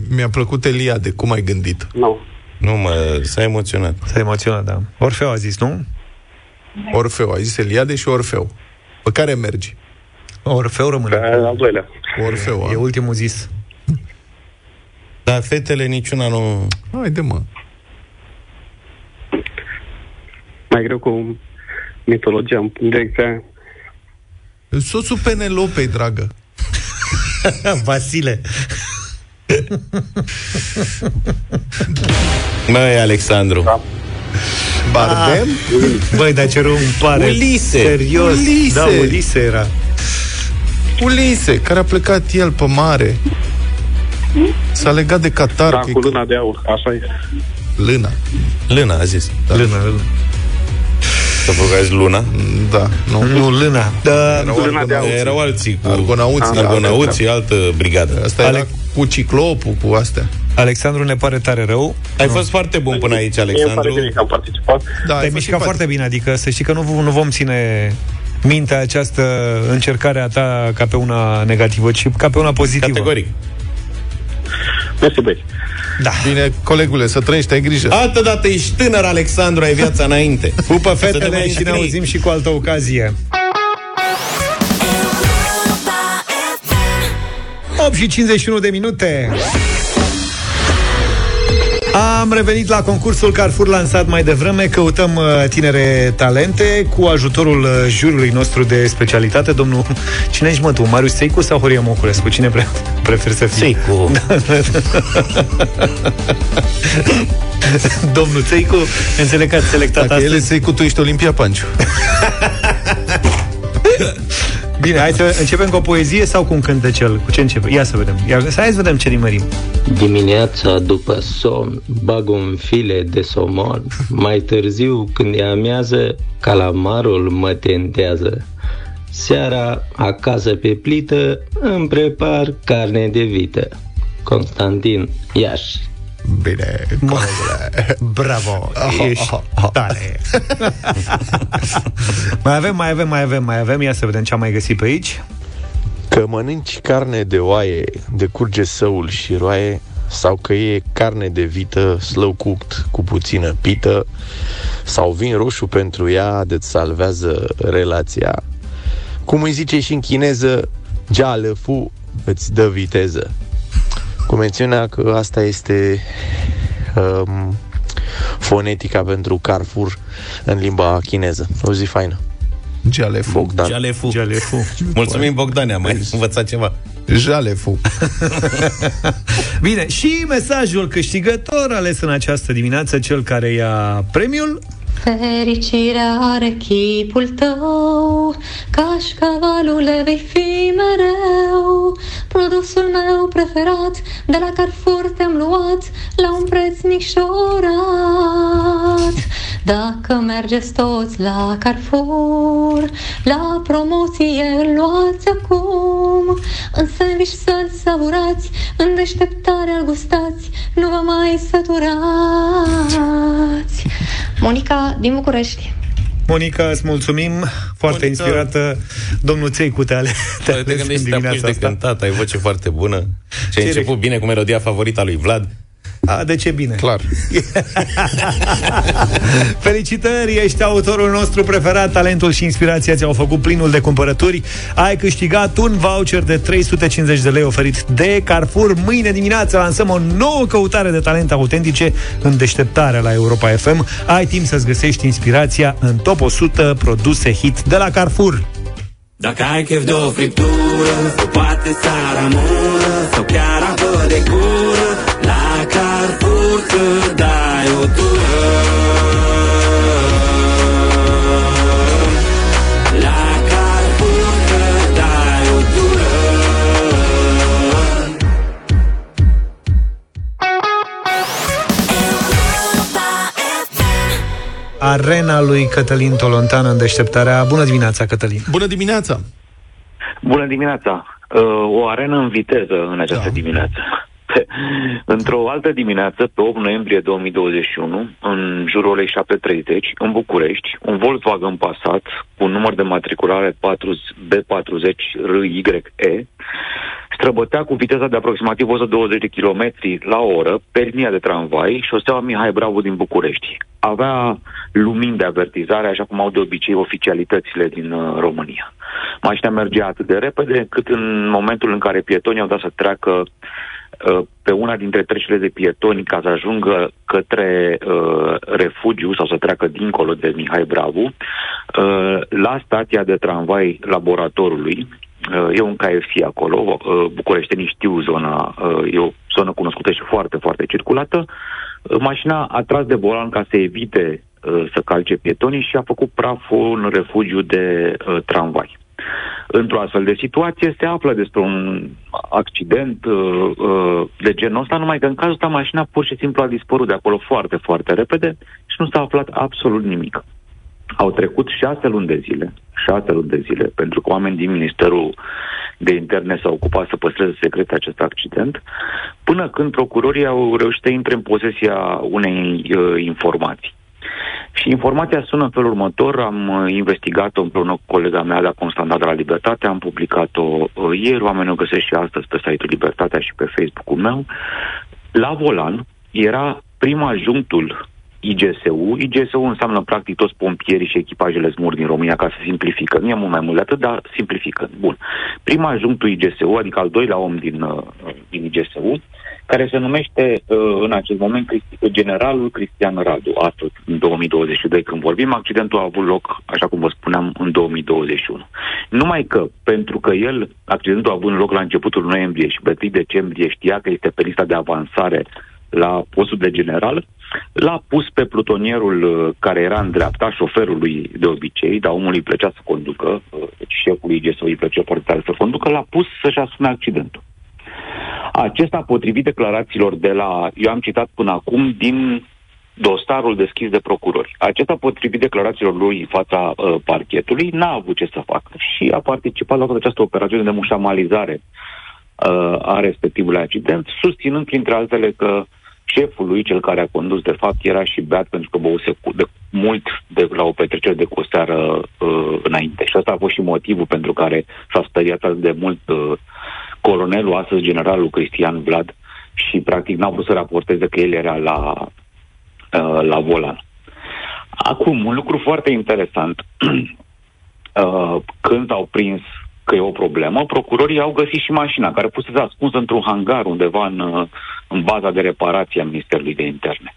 Mi-a plăcut Eliade, cum ai gândit? Nu. Nu, mă, s-a emoționat. S-a emoționat, da. Orfeu a zis, nu? Orfeu, a zis Eliade și Orfeu. Pe care mergi? Orfeu rămâne. Al doilea. Orfeu, E a? ultimul zis. Dar fetele niciuna nu... Haide, mă. Mai greu cu mitologia în direcția aia. Soțul Penelopei, dragă. Vasile. Măi, Alexandru. Da. Bardem? Băi, dar ce rău îmi pare. Ulise. Serios. Ulise. Da, Ulise era. Ulise, care a plecat el pe mare. S-a legat de Qatar. Da, că e cu luna de aur. Așa e. Lâna. Lâna, a zis. Da. Lână, lână. Să băgați luna. Da, nu. Nu, lână. Da, Erau Cu lâna de aur. Erau alții cu Argonauții. argonauții, altă brigadă. Asta era cu ciclopul, cu astea. Alexandru ne pare tare rău. Ai fost foarte bun până aici, Mie îmi pare Alexandru. bine că am participat. Da, Te-ai mișcat foarte bine, adică să știi că nu, nu vom ține mintea această încercare a ta ca pe una negativă, ci ca pe una pozitivă. Categoric. Mersi, băieți. Da. Bine, colegule, să trăiești, ai grijă. Altă dată ești tânăr, Alexandru, ai viața înainte. Pupă Să te fetele mai și ne scrii. auzim și cu altă ocazie. 8 și 51 de minute. Am revenit la concursul Carrefour lansat mai devreme. Căutăm uh, tinere talente cu ajutorul uh, jurului nostru de specialitate. Domnul, cine ești mă tu? Marius Seicu sau Horia Moculescu? Cine pre- preferi să fii? Seicu. Domnul Țeicu, înțeleg că ați selectat Dacă el e astăzi. Seicu, tu ești Olimpia Panciu. Bine, hai să începem cu o poezie sau cu un cântecel? Cu ce începem? Ia să vedem. Ia, hai să vedem ce nimerim. Dimineața după somn bag un file de somon Mai târziu când e amiază Calamarul mă tentează Seara acasă pe plită Îmi prepar carne de vită Constantin Iași Bine, colegule. Bravo, ești tare. mai avem, mai avem, mai avem, mai avem. Ia să vedem ce am mai găsit pe aici. Că mănânci carne de oaie, de curge săul și roaie, sau că e carne de vită slow cooked cu puțină pită, sau vin roșu pentru ea de-ți salvează relația. Cum îi zice și în chineză, geală fu îți dă viteză. Cu mențiunea că asta este um, fonetica pentru Carrefour în limba chineză. O zi faină. Jalefu. Bogdan. Jalefu. Jalefu. Mulțumim, Bogdan, am mai învățat ceva. Jalefu. Bine, și mesajul câștigător ales în această dimineață, cel care ia premiul, Fericirea are chipul tău, cașcavalule vei fi mereu. Produsul meu preferat, de la Carrefour te-am luat, la un preț micșorat. Dacă mergeți toți la Carrefour, la promoție îl luați acum. În sandwich să-l savurați, în deșteptare îl gustați, nu vă mai săturați. Monica din București. Monica, îți mulțumim, foarte Monica. inspirată. Domnul Țeicu te ale, te Te gândești să te apuci de cântat, ai voce foarte bună. Și ai Ce început bine cu melodia favorita lui Vlad. A, de ce bine? Clar. Felicitări, ești autorul nostru preferat, talentul și inspirația ți-au făcut plinul de cumpărături. Ai câștigat un voucher de 350 de lei oferit de Carrefour. Mâine dimineață lansăm o nouă căutare de talente autentice în deșteptarea la Europa FM. Ai timp să-ți găsești inspirația în top 100 produse hit de la Carrefour. Dacă ai chef de o friptură Sau poate saramură Sau chiar apă de gură La Carrefour să dai o tură La Carrefour să dai o tură Arena lui Cătălin Tolontan în deșteptarea. Bună dimineața, Cătălin! Bună dimineața! Bună dimineața! Uh, O arenă în viteză în această da. dimineață. Într-o altă dimineață, pe 8 noiembrie 2021, în jurul orei 7.30, în București, un Volkswagen Passat cu un număr de matriculare 4 B40 RYE străbătea cu viteza de aproximativ 120 de km la oră pe linia de tramvai șoseaua Mihai Bravo din București. Avea lumini de avertizare, așa cum au de obicei oficialitățile din uh, România. Mașina mergea atât de repede încât în momentul în care pietonii au dat să treacă uh, pe una dintre trecerile de pietoni ca să ajungă către uh, refugiu sau să treacă dincolo de Mihai Bravu, uh, la stația de tramvai laboratorului, uh, e un KFC acolo, uh, bucureștenii știu zona, uh, e o zonă cunoscută și foarte, foarte circulată, uh, mașina a tras de volan ca să evite uh, să calce pietonii și a făcut praful în refugiu de uh, tramvai. Într-o astfel de situație se află despre un accident uh, uh, de genul ăsta, numai că în cazul ăsta mașina pur și simplu a dispărut de acolo foarte, foarte repede și nu s-a aflat absolut nimic. Au trecut șase luni de zile, șase luni de zile, pentru că oameni din Ministerul de Interne s-au ocupat să păstreze secret acest accident, până când procurorii au reușit să intre în posesia unei uh, informații. Și informația sună în felul următor, am uh, investigat-o împreună cu colega mea, la Constanța de la Libertate, am publicat-o uh, ieri, oamenii o găsesc și astăzi pe site-ul Libertatea și pe Facebook-ul meu. La volan era prim adjunctul IGSU. IGSU înseamnă practic toți pompierii și echipajele zmur din România, ca să simplifică. Nu e mult mai mult de atât, dar simplifică. Bun. Prima adjunctul IGSU, adică al doilea om din, uh, din IGSU, care se numește uh, în acest moment Cristi- generalul Cristian Radu, astăzi, în 2022, când vorbim, accidentul a avut loc, așa cum vă spuneam, în 2021. Numai că, pentru că el, accidentul a avut loc la începutul noiembrie și pe 1 decembrie știa că este pe lista de avansare la postul de general, l-a pus pe plutonierul uh, care era în dreapta, șoferului de obicei, dar omul îi plăcea să conducă, uh, deci șefului IGSO îi plăcea foarte tare să conducă, l-a pus să-și asume accidentul. Acesta, potrivit declarațiilor de la, eu am citat până acum, din dosarul deschis de procurori. Acesta, potrivit declarațiilor lui în fața uh, parchetului, n-a avut ce să facă și a participat la toată această operațiune de mușamalizare uh, a respectivului accident, susținând, printre altele, că șeful lui, cel care a condus, de fapt, era și beat pentru că băuse cu, de mult de la o petrecere de cu o seară uh, înainte. Și asta a fost și motivul pentru care s-a speriat atât de mult uh, colonelul, astăzi generalul Cristian Vlad, și practic n-a vrut să raporteze că el era la, uh, la volan. Acum, un lucru foarte interesant. uh, când au prins că e o problemă, procurorii au găsit și mașina, care fusese ascunsă într-un hangar undeva în, uh, în baza de reparație a Ministerului de Interne.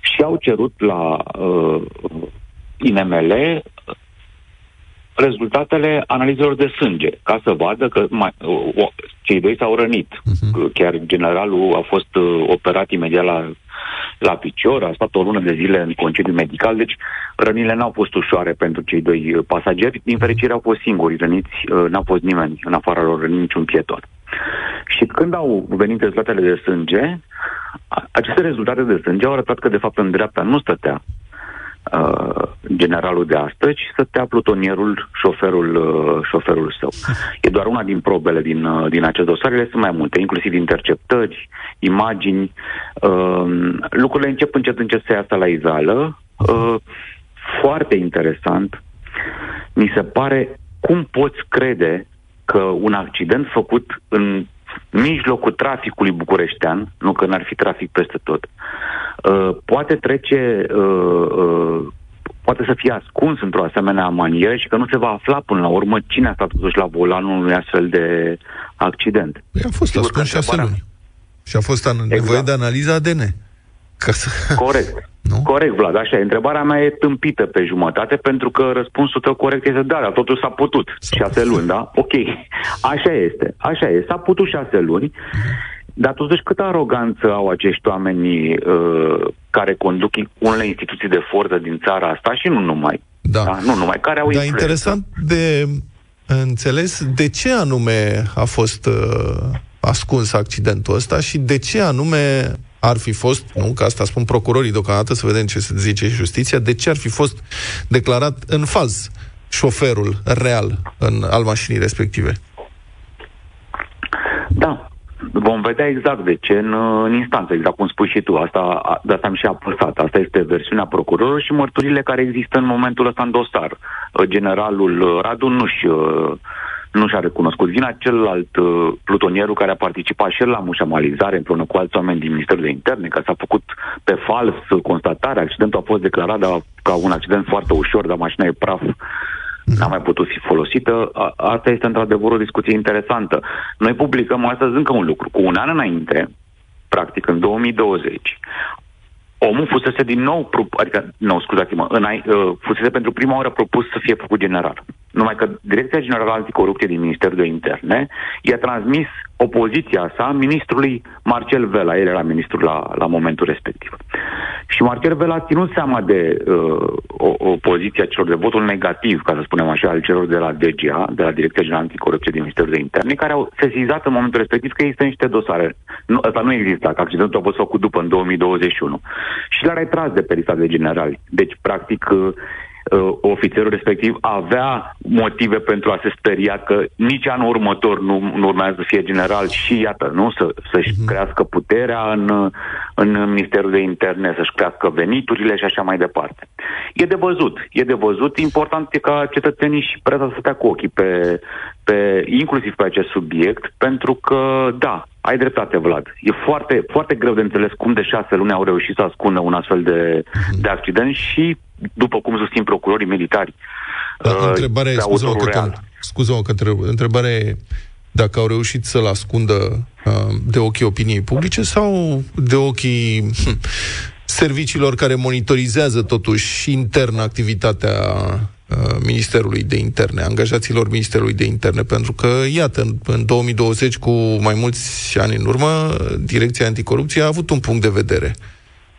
Și au cerut la uh, INML rezultatele analizelor de sânge, ca să vadă că mai, o, cei doi s-au rănit. Uh-huh. Chiar generalul a fost uh, operat imediat la la picior, a stat o lună de zile în concediu medical, deci rănile n-au fost ușoare pentru cei doi uh, pasageri. Din fericire au fost singuri răniți, uh, n-a fost nimeni în afara lor, niciun pieton. Și când au venit rezultatele de sânge, a- aceste rezultate de sânge au arătat că de fapt în dreapta nu stătea uh, generalul de astăzi, ci stătea plutonierul, șoferul, uh, șoferul său. E doar una din probele din, uh, din acest dosar, ele sunt mai multe, inclusiv interceptări, imagini. Uh, lucrurile încep încet încet să iasă la iveală. Uh, foarte interesant. Mi se pare cum poți crede că un accident făcut în mijlocul traficului bucureștean, nu că n-ar fi trafic peste tot, uh, poate trece, uh, uh, poate să fie ascuns într-o asemenea manieră și că nu se va afla până la urmă cine a stat totuși la volanul unui astfel de accident. Păi a fost Sigur ascuns că șase întrebarea- luni. Și a fost an- nevoie de analiza ADN. Ca să... Corect. Nu? Corect, Vlad, așa e. Întrebarea mea e tâmpită pe jumătate, pentru că răspunsul tău corect este da, dar totul s-a putut. Șase luni, da? Ok. Așa este. Așa e. S-a putut șase luni. Dar totuși câtă aroganță au acești oameni uh, care conduc unele instituții de forță din țara asta și nu numai. Da. da nu numai, care au Dar influență. interesant de înțeles de ce anume a fost uh, ascuns accidentul ăsta și de ce anume ar fi fost, nu, că asta spun procurorii deocamdată, să vedem ce se zice și justiția, de ce ar fi fost declarat în fals șoferul real în, al mașinii respective. Da. Vom vedea exact de ce în, în instanță, exact cum spui și tu. Asta, a- de asta am și apăsat. Asta este versiunea procurorului și mărturile care există în momentul ăsta în dosar. Uh, Generalul uh, Radu nu-și, uh, nu și-a recunoscut vina. Celălalt uh, plutonierul care a participat și el la mușamalizare împreună cu alți oameni din Ministerul de Interne, că s-a făcut pe fals uh, constatarea. Accidentul a fost declarat da, ca un accident foarte ușor, dar mașina e praf n-a mai putut fi folosită. A- Asta este într-adevăr o discuție interesantă. Noi publicăm astăzi încă un lucru. Cu un an înainte, practic în 2020, omul fusese din nou, pro- adică, nu, scuzați-mă, înai, uh, fusese pentru prima oară propus să fie făcut general. Numai că Direcția Generală Anticorupție din Ministerul de Interne i-a transmis opoziția sa ministrului Marcel Vela, el era ministru la, la momentul respectiv. Și Marcel Vela a ținut seama de uh, o, opoziția celor de votul negativ, ca să spunem așa, al celor de la DGA, de la Direcția Generală Anticorupție din Ministerul de Interne, care au sesizat în momentul respectiv că există niște dosare. Nu, ăsta nu exista, că accidentul a fost făcut după, în 2021. Și l-a retras de pe lista de generali. Deci, practic, uh, uh, ofițerul respectiv avea motive pentru a se speria că nici anul următor nu, nu urmează să fie general și iată, nu, să, să-și uh-huh. crească puterea în, în Ministerul de Interne, să-și crească veniturile și așa mai departe. E de văzut, e de văzut. Important e ca cetățenii și presa să stea cu ochii pe, pe, inclusiv pe acest subiect, pentru că, da, ai dreptate, Vlad. E foarte, foarte greu de înțeles cum de șase luni au reușit să ascundă un astfel de, de accident și, după cum susțin procurorii militari, Dar uh, întrebarea e, pe scuză-mă autorul că, te, real. scuză-mă că întreb, întrebarea e dacă au reușit să-l ascundă uh, de ochii opiniei publice sau de ochii hm, serviciilor care monitorizează totuși intern activitatea uh, Ministerului de Interne, angajaților Ministerului de Interne, pentru că, iată, în, în 2020, cu mai mulți ani în urmă, Direcția Anticorupție a avut un punct de vedere.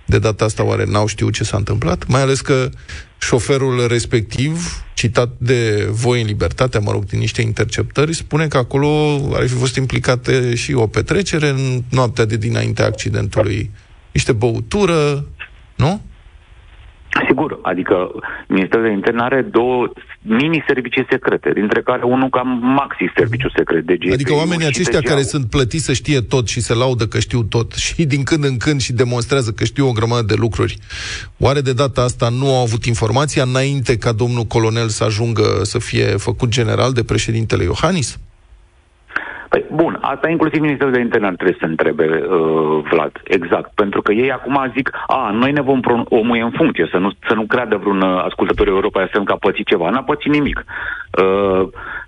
De data asta oare n-au știut ce s-a întâmplat? Mai ales că șoferul respectiv, citat de voi în libertate, mă rog, din niște interceptări, spune că acolo ar fi fost implicate și o petrecere în noaptea de dinaintea accidentului. Niște băutură, nu? Sigur, adică Ministerul de Interne are două mini-servicii secrete, dintre care unul cam maxi serviciu secret de GPU Adică oamenii și aceștia DGA. care sunt plătiți să știe tot și se laudă că știu tot și din când în când și demonstrează că știu o grămadă de lucruri, oare de data asta nu au avut informația înainte ca domnul colonel să ajungă să fie făcut general de președintele Iohannis? Păi, bun, asta inclusiv Ministerul de Interne ar trebui să întrebe, uh, Vlad, exact. Pentru că ei acum zic, a, noi ne vom pro- omul e în funcție, să nu, să nu creadă vreun uh, ascultător Europa FM că a pățit ceva. N-a pățit nimic. Uh,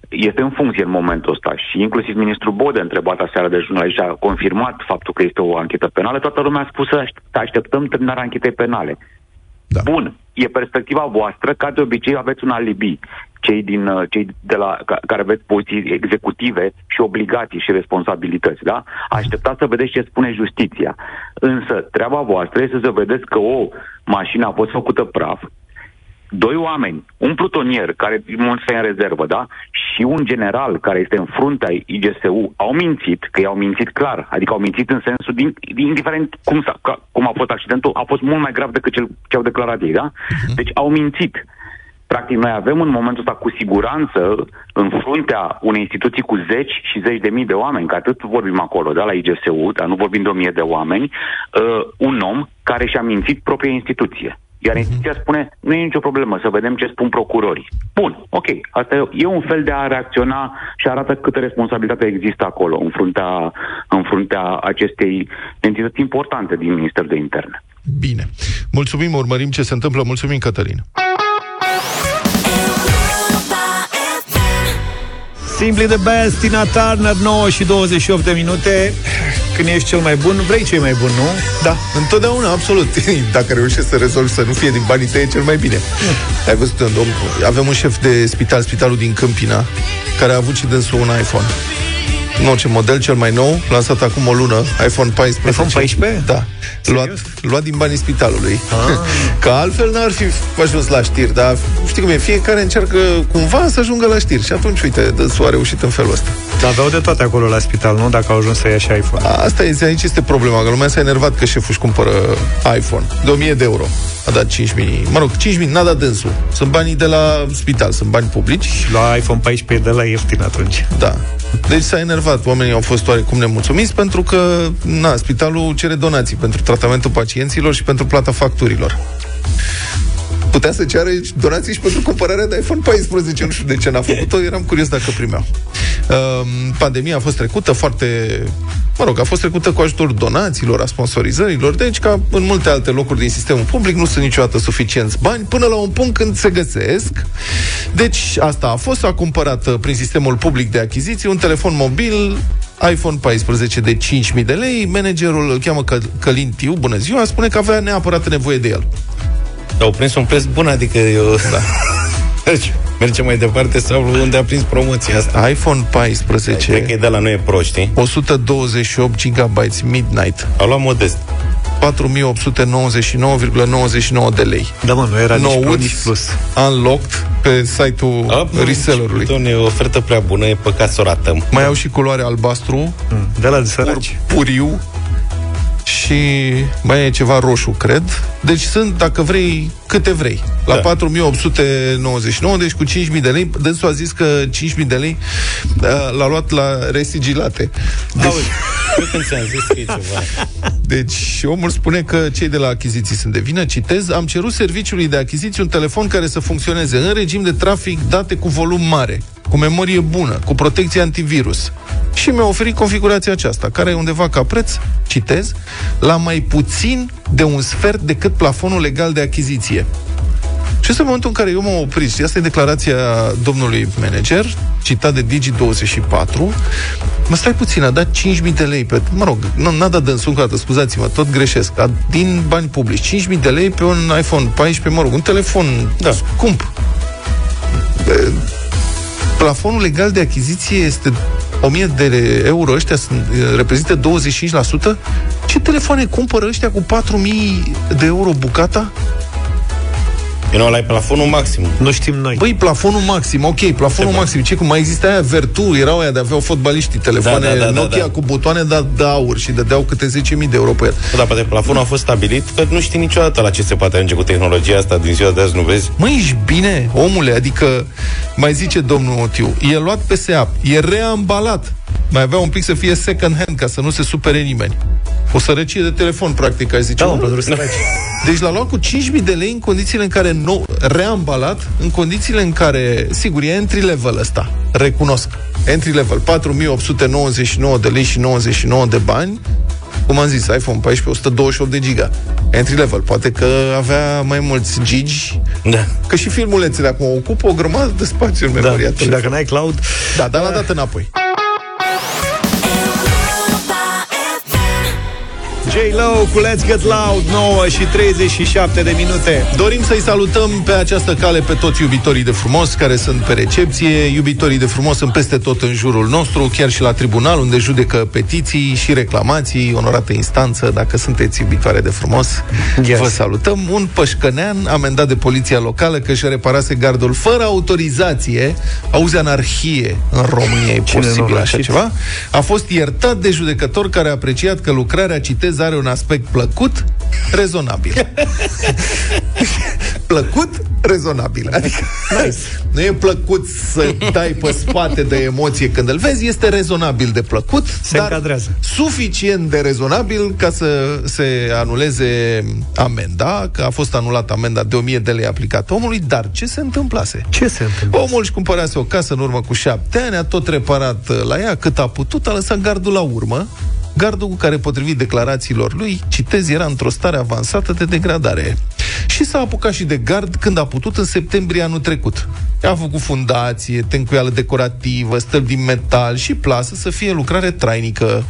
este în funcție în momentul ăsta și inclusiv ministrul Bode, întrebat aseară de jurnaliști, a confirmat faptul că este o anchetă penală. Toată lumea a spus să aș- să așteptăm terminarea anchetei penale. Da. Bun, e perspectiva voastră, ca de obicei aveți un alibi. Cei, din, uh, cei de la, ca, care aveți poziții executive și obligații și responsabilități, da? Așteptați să vedeți ce spune justiția. Însă, treaba voastră este să vedeți că o mașină a fost făcută praf, doi oameni, un plutonier care mult în rezervă, da? Și un general care este în fruntea IGSU au mințit, că i-au mințit clar, adică au mințit în sensul, din, indiferent cum, s-a, ca, cum a fost accidentul, a fost mult mai grav decât cel, ce au declarat ei, da? Deci au mințit. Practic, noi avem în momentul ăsta cu siguranță în fruntea unei instituții cu zeci și zeci de mii de oameni, că atât vorbim acolo, da, la IGSU, dar nu vorbim de o mie de oameni, uh, un om care și-a mințit propria instituție. Iar instituția spune, nu e nicio problemă, să vedem ce spun procurorii. Bun, ok, asta e, e un fel de a reacționa și arată câtă responsabilitate există acolo, în fruntea, în fruntea acestei entități importante din Ministerul de Interne. Bine. Mulțumim, urmărim ce se întâmplă. Mulțumim, Cătălin. Simply the best, Tina Turner, 9 și 28 de minute. Când ești cel mai bun, vrei cei mai bun, nu? Da, întotdeauna, absolut. Dacă reușești să rezolvi să nu fie din banii tăi, e cel mai bine. Ai văzut un domn, avem un șef de spital, spitalul din Câmpina, care a avut și dânsul un iPhone. Nu orice model, cel mai nou, lansat acum o lună, iPhone 14. iPhone 14? Da. Luat, luat din banii spitalului. Ah. Că altfel n-ar fi ajuns la știri, dar știi cum e, fiecare încearcă cumva să ajungă la știri. Și atunci, uite, dânsul a reușit în felul ăsta. Dar aveau de toate acolo la spital, nu? Dacă au ajuns să ia și iPhone. Asta este, aici este problema, că lumea s-a enervat că șeful își cumpără iPhone de 1000 de euro. A dat 5.000, mă rog, 5.000 n-a dat dânsul. Sunt banii de la spital, sunt bani publici. La iPhone 14 de la ieftin atunci. Da. Deci s-a enervat. Oamenii au fost oarecum nemulțumiți pentru că, na, spitalul cere donații pentru tratamentul pacienților și pentru plata facturilor. Putea să ceară donații și pentru cumpărarea de iPhone 14. Nu știu de ce n-a făcut-o, eram curios dacă primeau. Um, pandemia a fost trecută foarte... Mă rog, a fost trecută cu ajutorul donațiilor, a sponsorizărilor, deci ca în multe alte locuri din sistemul public nu sunt niciodată suficienți bani până la un punct când se găsesc. Deci asta a fost, a cumpărat uh, prin sistemul public de achiziții un telefon mobil iPhone 14 de 5.000 de lei, managerul îl cheamă Că- Călin Tiu, bună ziua, spune că avea neapărat nevoie de el. Au prins un preț bun, adică eu... Da. Deci, merge mai departe sau unde a prins promoția asta. iPhone 14 Cred că e de la noi e pro, știi? 128 GB Midnight. Au luat modest. 4899,99 de lei. Da, mă, nu era nici Nouț, pro, nici plus. Unlocked pe site-ul A, bă, resellerului. Doamne, e o ofertă prea bună, e păcat să o ratăm. Mai au și culoare albastru, De la de săraci. puriu și mai e ceva roșu, cred. Deci sunt, dacă vrei, câte vrei. La Da. 4899, deci cu 5000 de lei. Dânsul a zis că 5000 de lei uh, l-a luat la resigilate. Deci, Auzi, eu când ți-am zis că e ceva. Deci omul spune că cei de la achiziții sunt de vină. Citez, am cerut serviciului de achiziții un telefon care să funcționeze în regim de trafic date cu volum mare, cu memorie bună, cu protecție antivirus. Și mi-a oferit configurația aceasta, care e undeva ca preț, citez, la mai puțin de un sfert decât plafonul legal de achiziție. Și este momentul în care eu m-am oprit. Și asta e declarația domnului manager, citat de Digi24. Mă stai puțin, a dat 5.000 de lei pe... Mă rog, nu, n-a dat dânsul încă o dată, scuzați-mă, tot greșesc. A, din bani publici, 5.000 de lei pe un iPhone 14, mă rog, un telefon da. scump. E, Plafonul legal de achiziție este 1000 de euro, ăștia sunt, e, reprezintă 25%. Ce telefoane cumpără ăștia cu 4000 de euro bucata? Eu nu, ăla e plafonul maxim. Nu știm noi. Băi, plafonul maxim, ok, plafonul Ce maxim. Ce cum mai exista aia Vertu, erau aia de aveau fotbaliștii, telefoane Da, da, da, da, Nokia da. cu butoane de, de aur și dădeau câte 10.000 de euro pe el. Da, poate plafonul a fost stabilit, că nu știi niciodată la ce se poate ajunge cu tehnologia asta din ziua de azi, nu vezi? Măi, ești bine, omule, adică mai zice domnul Tiu, e luat pe SEAP, e reambalat. Mai avea un pic să fie second hand, ca să nu se supere nimeni. O sărăcie de telefon, practic, aș zice. Da, mă, Mă, pentru săraci. Deci l-a luat cu 5.000 de lei în condițiile în care nou, reambalat, în condițiile în care, sigur, e entry level ăsta, recunosc. Entry level, 4.899 de lei și 99 de bani, cum am zis, iPhone 14, 128 de giga. Entry level, poate că avea mai mulți gigi, Da. că și filmulețele acum ocupă o grămadă de spațiu în Da, memoria și dacă n-ai cloud, Da, dar l-a dat înapoi. J-Lo cu Let's Get Loud 9 și 37 de minute Dorim să-i salutăm pe această cale pe toți iubitorii de frumos care sunt pe recepție. Iubitorii de frumos sunt peste tot în jurul nostru, chiar și la tribunal, unde judecă petiții și reclamații, onorată instanță. Dacă sunteți iubitoare de frumos, yes. vă salutăm. Un pășcănean amendat de poliția locală că își reparase gardul fără autorizație. Auzi anarhie în România, e Cine nu posibil l-a așa știut? ceva? A fost iertat de judecător care a apreciat că lucrarea, citez, are un aspect plăcut, rezonabil. plăcut, rezonabil. Adică nice. nu e plăcut să dai pe spate de emoție când îl vezi, este rezonabil de plăcut, Se dar încadrează. suficient de rezonabil ca să se anuleze amenda, că a fost anulată amenda de 1000 de lei aplicată omului, dar ce se întâmplase? Ce se întâmplă? Omul își cumpărase o casă în urmă cu șapte ani, a tot reparat uh, la ea cât a putut, a lăsat gardul la urmă, gardul cu care, potrivit declarațiilor lui, citez, era într-o stare avansată de degradare. Și s-a apucat și de gard când a putut în septembrie anul trecut. A făcut fundație, tencuială decorativă, stări din metal și plasă să fie lucrare trainică.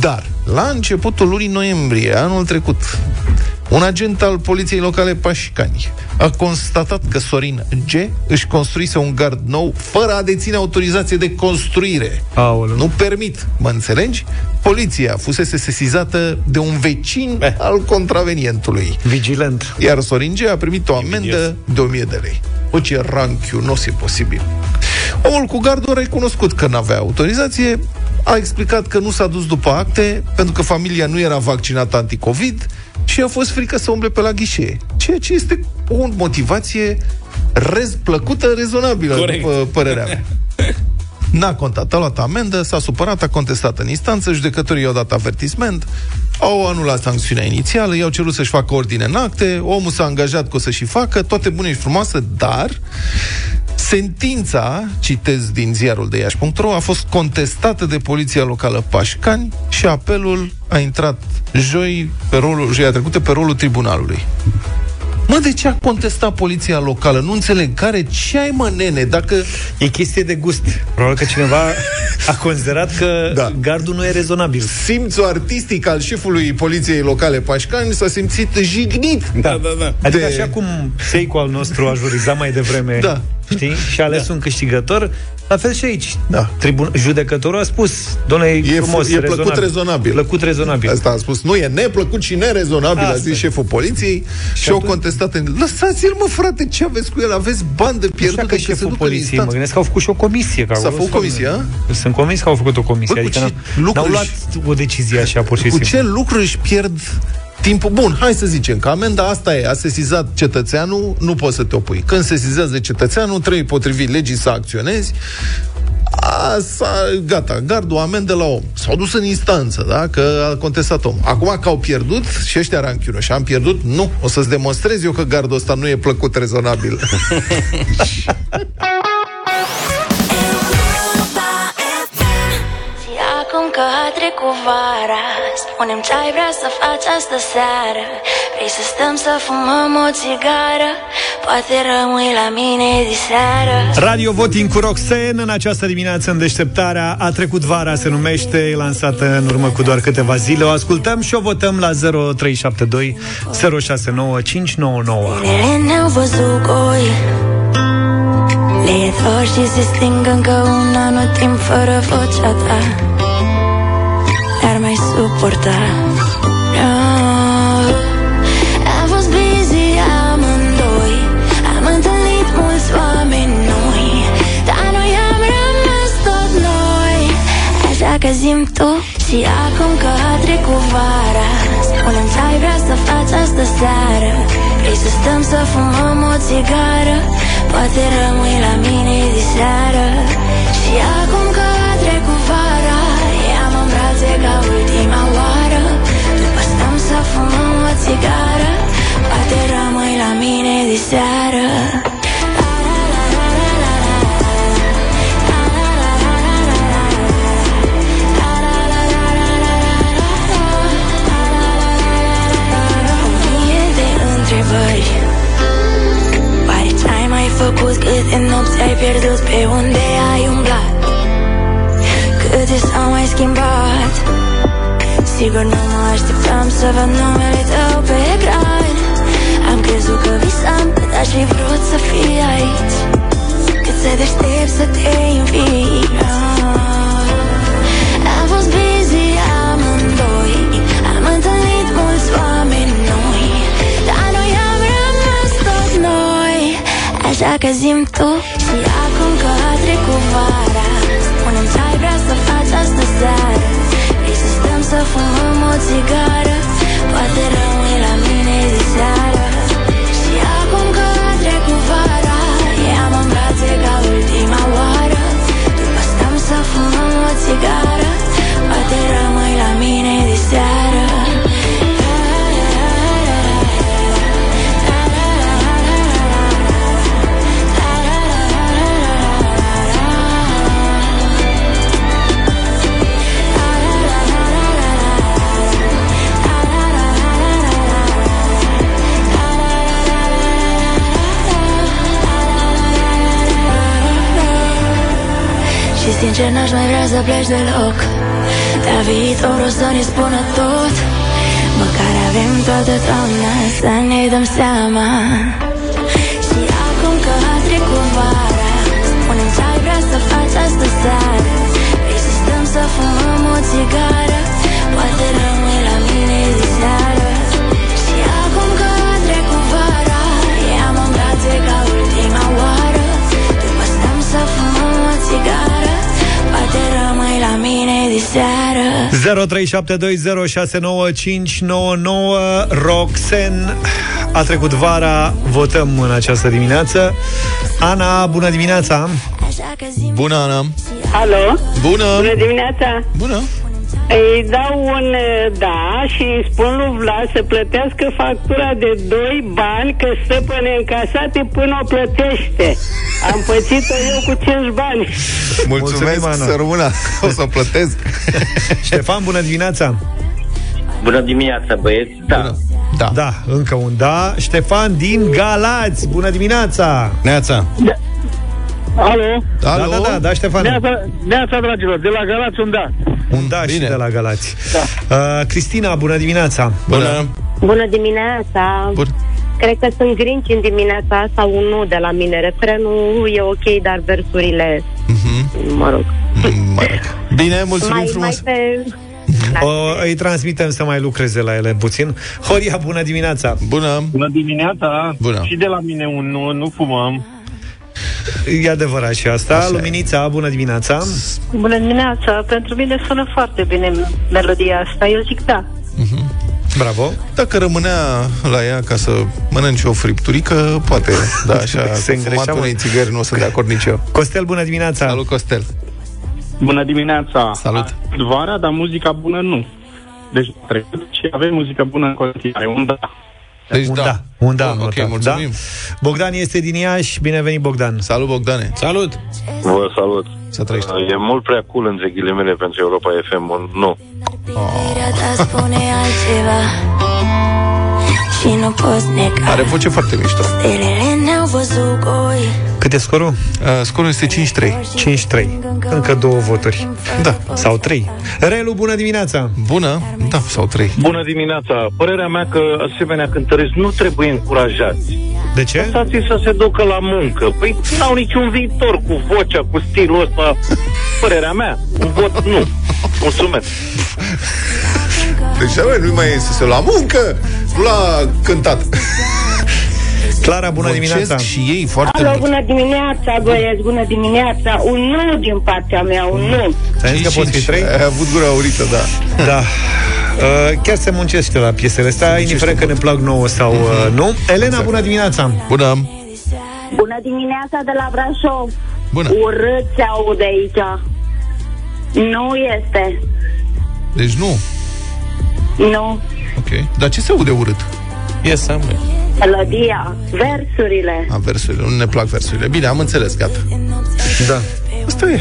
Dar, la începutul lunii noiembrie anul trecut, un agent al poliției locale Pașcani a constatat că Sorin G. își construise un gard nou fără a deține autorizație de construire. Aoleu. Nu permit, mă înțelegi? Poliția fusese sesizată de un vecin eh. al contravenientului. Vigilent. Iar Sorin G. a primit o amendă de 1000 de lei. O, ce ranchiu, nu e posibil. Omul cu gardul a recunoscut că n-avea autorizație, a explicat că nu s-a dus după acte, pentru că familia nu era vaccinată anticovid și a fost frică să umble pe la ghișee. Ceea ce este o motivație rez, plăcută, rezonabilă, Corect. după părerea mea. N-a contat, a luat amendă, s-a supărat, a contestat în instanță, judecătorii i-au dat avertisment, au anulat sancțiunea inițială, i-au cerut să-și facă ordine în acte, omul s-a angajat că o să și facă, toate bune și frumoase, dar sentința, citez din ziarul de Iași.ro, a fost contestată de poliția locală Pașcani și apelul a intrat joi, pe rolul, joia trecută pe rolul tribunalului. Mă, de ce a contestat poliția locală? Nu înțeleg. Care? Ce ai, mă, nene? Dacă... E chestie de gust. Probabil că cineva a considerat că da. gardul nu e rezonabil. Simțul artistic al șefului poliției locale Pașcani s-a simțit jignit. Da, da, da. Adică De- așa cum Seiko al nostru a jurizat mai devreme, Da. Știi? Și a ales un câștigător, la fel și aici. Da. Tribun- judecătorul a spus, doamne, e, E, frumos, e plăcut rezonabil. Plăcut rezonabil. Asta a spus. Nu e neplăcut și nerezonabil, Asta a zis e. șeful poliției și, Și au atunci- contestat în... Lăsați-l, mă, frate, ce aveți cu el? Aveți bani de Nu știu pierdut că că se șeful ducă în poliției, mă instanță. gândesc că au făcut și o comisie. Că S-a acolo făcut sunt- comisie, a? Sunt convins că au făcut o comisie. Bă, cu adică ce n-au- n-au lucruri luat o decizie așa, pur și Cu simplu. ce lucruri își pierd timpul? Bun, hai să zicem că amenda asta e, a sesizat cetățeanul, nu poți să te opui. Când sesizează cetățeanul, trebuie potrivit legii să acționezi, a, s-a, gata, gardul amendă la om. S-au dus în instanță, da? Că a contestat om. Acum că au pierdut și ăștia ranchiună și am pierdut, nu. O să-ți demonstrez eu că gardul ăsta nu e plăcut rezonabil. că a trecut vara. Spune-mi ce ai vrea să faci astă seară. Vrei să stăm să fumăm o țigară? Poate rămâi la mine diseară. Radio Voting cu Roxen în această dimineață în deșteptarea A trecut vara, se numește, e lansată în urmă cu doar câteva zile. O ascultăm și o votăm la 0372 069 599. Ele ne-au văzut goi. Le e dor și se sting încă un anotimp fără vocea ta. N-ar mai suporta no. Am fost busy amândoi. Am întâlnit mulți oameni noi. Dar noi am rămas tot noi. Așa că zim tu Și acum că a trecut vara. Spune-mi ce ai vrea să faci astă seară? Vrei să stăm să fumăm o țigară? Poate rămâi la mine diseară. Și acum că în brațe ca ultima oară. După stăm să fumăm o țigară Poate rămâi la mine diseară tu să pleci deloc. Dar viitorul să ne spună tot. Măcar avem toată toamna să ne dăm seama. Și acum că a trecut vara Spune-mi ce ai vrea să faci astă seară. Vrei să stăm să fumăm o țigară Poate rămâi la 0372069599 Roxen A trecut vara Votăm în această dimineață Ana, bună dimineața Bună, Ana Alo? Bună! Bună dimineața! Bună! Îi dau un eh, da și îi spun lui Vlad să plătească factura de 2 bani că stă pe neîncasate până o plătește. Am pățit-o eu cu 5 bani. Mulțumesc, Ana. să rămână O să o plătesc Ștefan, bună dimineața Bună dimineața, băieți. Da. Da. Da, încă un da Ștefan din Galați, bună dimineața Neața Alo? Da, da, da, da, Ștefan Neața, neața, dragilor, de la Galați un da. Un da și de la Galați da. uh, Cristina, bună dimineața Bună Bună dimineața! Bun. Cred că sunt grinci în dimineața asta, un nu de la mine. Refrenul e ok, dar versurile, Mhm. mă rog. Bine, mulțumim mai, frumos mai pe... o, Îi transmitem să mai lucreze la ele puțin Horia, bună dimineața Bună Bună dimineața! Bună. Și de la mine un nu, nu fumăm. E adevărat și asta Așa e. Luminița, bună dimineața Bună dimineața! Pentru mine sună foarte bine melodia asta. Eu zic da. Bravo Dacă rămânea la ea ca să mănânce o fripturică, poate, da, așa, Se cu îngreșea fumatul mult. unei țigări nu sunt de acord nici eu. Costel, bună dimineața Salut, Costel Bună dimineața! Salut! Vara, dar muzica bună nu. Deci trecut și avem muzică bună în continuare. Un da. Deci un da. da, un da, Bun, ok, notat, mulțumim. Da? Bogdan este din Iași, bine venit Bogdan Salut Bogdane Salut Vă salut. Să trăiești. E mult prea cool între ghilimele pentru Europa FM. Un nu. Iubirea ta spune altceva Și nu poți nega Are voce foarte mișto Stelele ne-au văzut goi Cât e scorul? Uh, scorul este 5-3 5-3 Încă două voturi Da Sau trei Relu, bună dimineața Bună, da, sau 3 Bună dimineața! Părerea mea că asemenea cântărești nu trebuie încurajați. De ce? Lăsați să se ducă la muncă. Păi n-au niciun viitor cu vocea, cu stilul ăsta. Părerea mea. Un vot nu. Mulțumesc. Deci bă, nu mai e să se la muncă Nu la cântat Clara, bună Muncesc dimineața și ei foarte Alo, mult bună dimineața, băieți, bună dimineața. Un nu din partea mea, un nu. Ți-am zis că poți fi trei? Ai avut gura aurită, da Da Uh, chiar se muncește la piesele astea, indiferent că ne plac nouă sau uh, nu. Elena, bună dimineața! Bună! Bună dimineața de la Brașov. Bună. Urât se aude aici. Nu este. Deci nu Nu. Ok Dar ce se aude urât? Yes, am Melodia, versurile. A, versurile, nu ne plac versurile Bine, am înțeles, gata Da. Asta e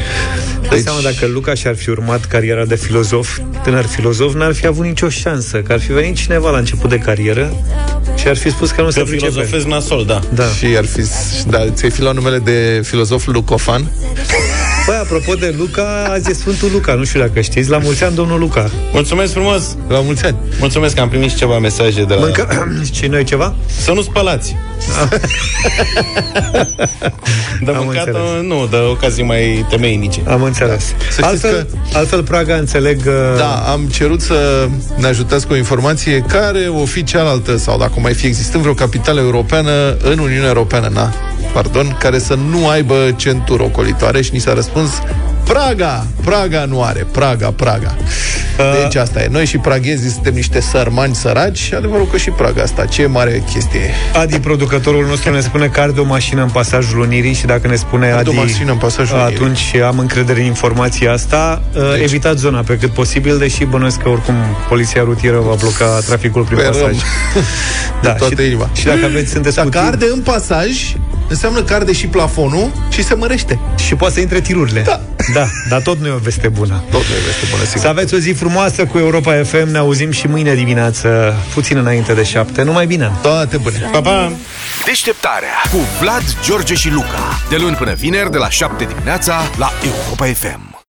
Dai deci... seama dacă Luca și-ar fi urmat cariera de filozof, tânăr filozof, n-ar fi avut nicio șansă, că ar fi venit cineva la început de carieră și ar fi spus că nu se pricepe. filozofezi nasol, da. Da. Și ar fi, da, ți-ai fi luat numele de filozof Lucofan? Păi, apropo de Luca, azi e Sfântul Luca, nu știu dacă știți. La mulți ani, domnul Luca. Mulțumesc frumos! La mulți ani! Mulțumesc că am primit și ceva mesaje de la... Mâncă... și noi ceva? Să nu spălați! de Am mâncat, înțeles. nu, de ocazii mai temeinice. Am înțeles. Să știți Altfel, altfel Praga înțeleg... uh, Da, am cerut să ne ajutați cu o informație care o fi cealaltă, sau dacă mai fi existând vreo capitală europeană în Uniunea Europeană, na, pardon, care să nu aibă centuri ocolitoare și ni s-a răspuns Praga! Praga nu are. Praga, Praga. Deci asta e. Noi și praghezii suntem niște sărmani săraci și adevărul că și Praga asta. Ce mare chestie e. Adi, producătorul nostru, ne spune că arde o mașină în pasajul Unirii și dacă ne spune Arde Adi, o mașină în pasajul Unirii. atunci am încredere în informația asta. Deci. Evitați zona pe cât posibil, deși bănuiesc că oricum poliția rutieră va bloca traficul prin Sperăm. pasaj. Da, toată și, inima. și dacă aveți, sunteți Dacă puțin- arde în pasaj, înseamnă că arde și plafonul și se mărește. Și poate să intre tirurile. Da. Da, dar tot nu e o veste bună. Tot nu e veste bună, sigur. Să aveți o zi frumoasă cu Europa FM. Ne auzim și mâine dimineață, puțin înainte de șapte. Numai bine! Toate bune! Pa, pa! Deșteptarea cu Vlad, George și Luca. De luni până vineri, de la 7 dimineața, la Europa FM.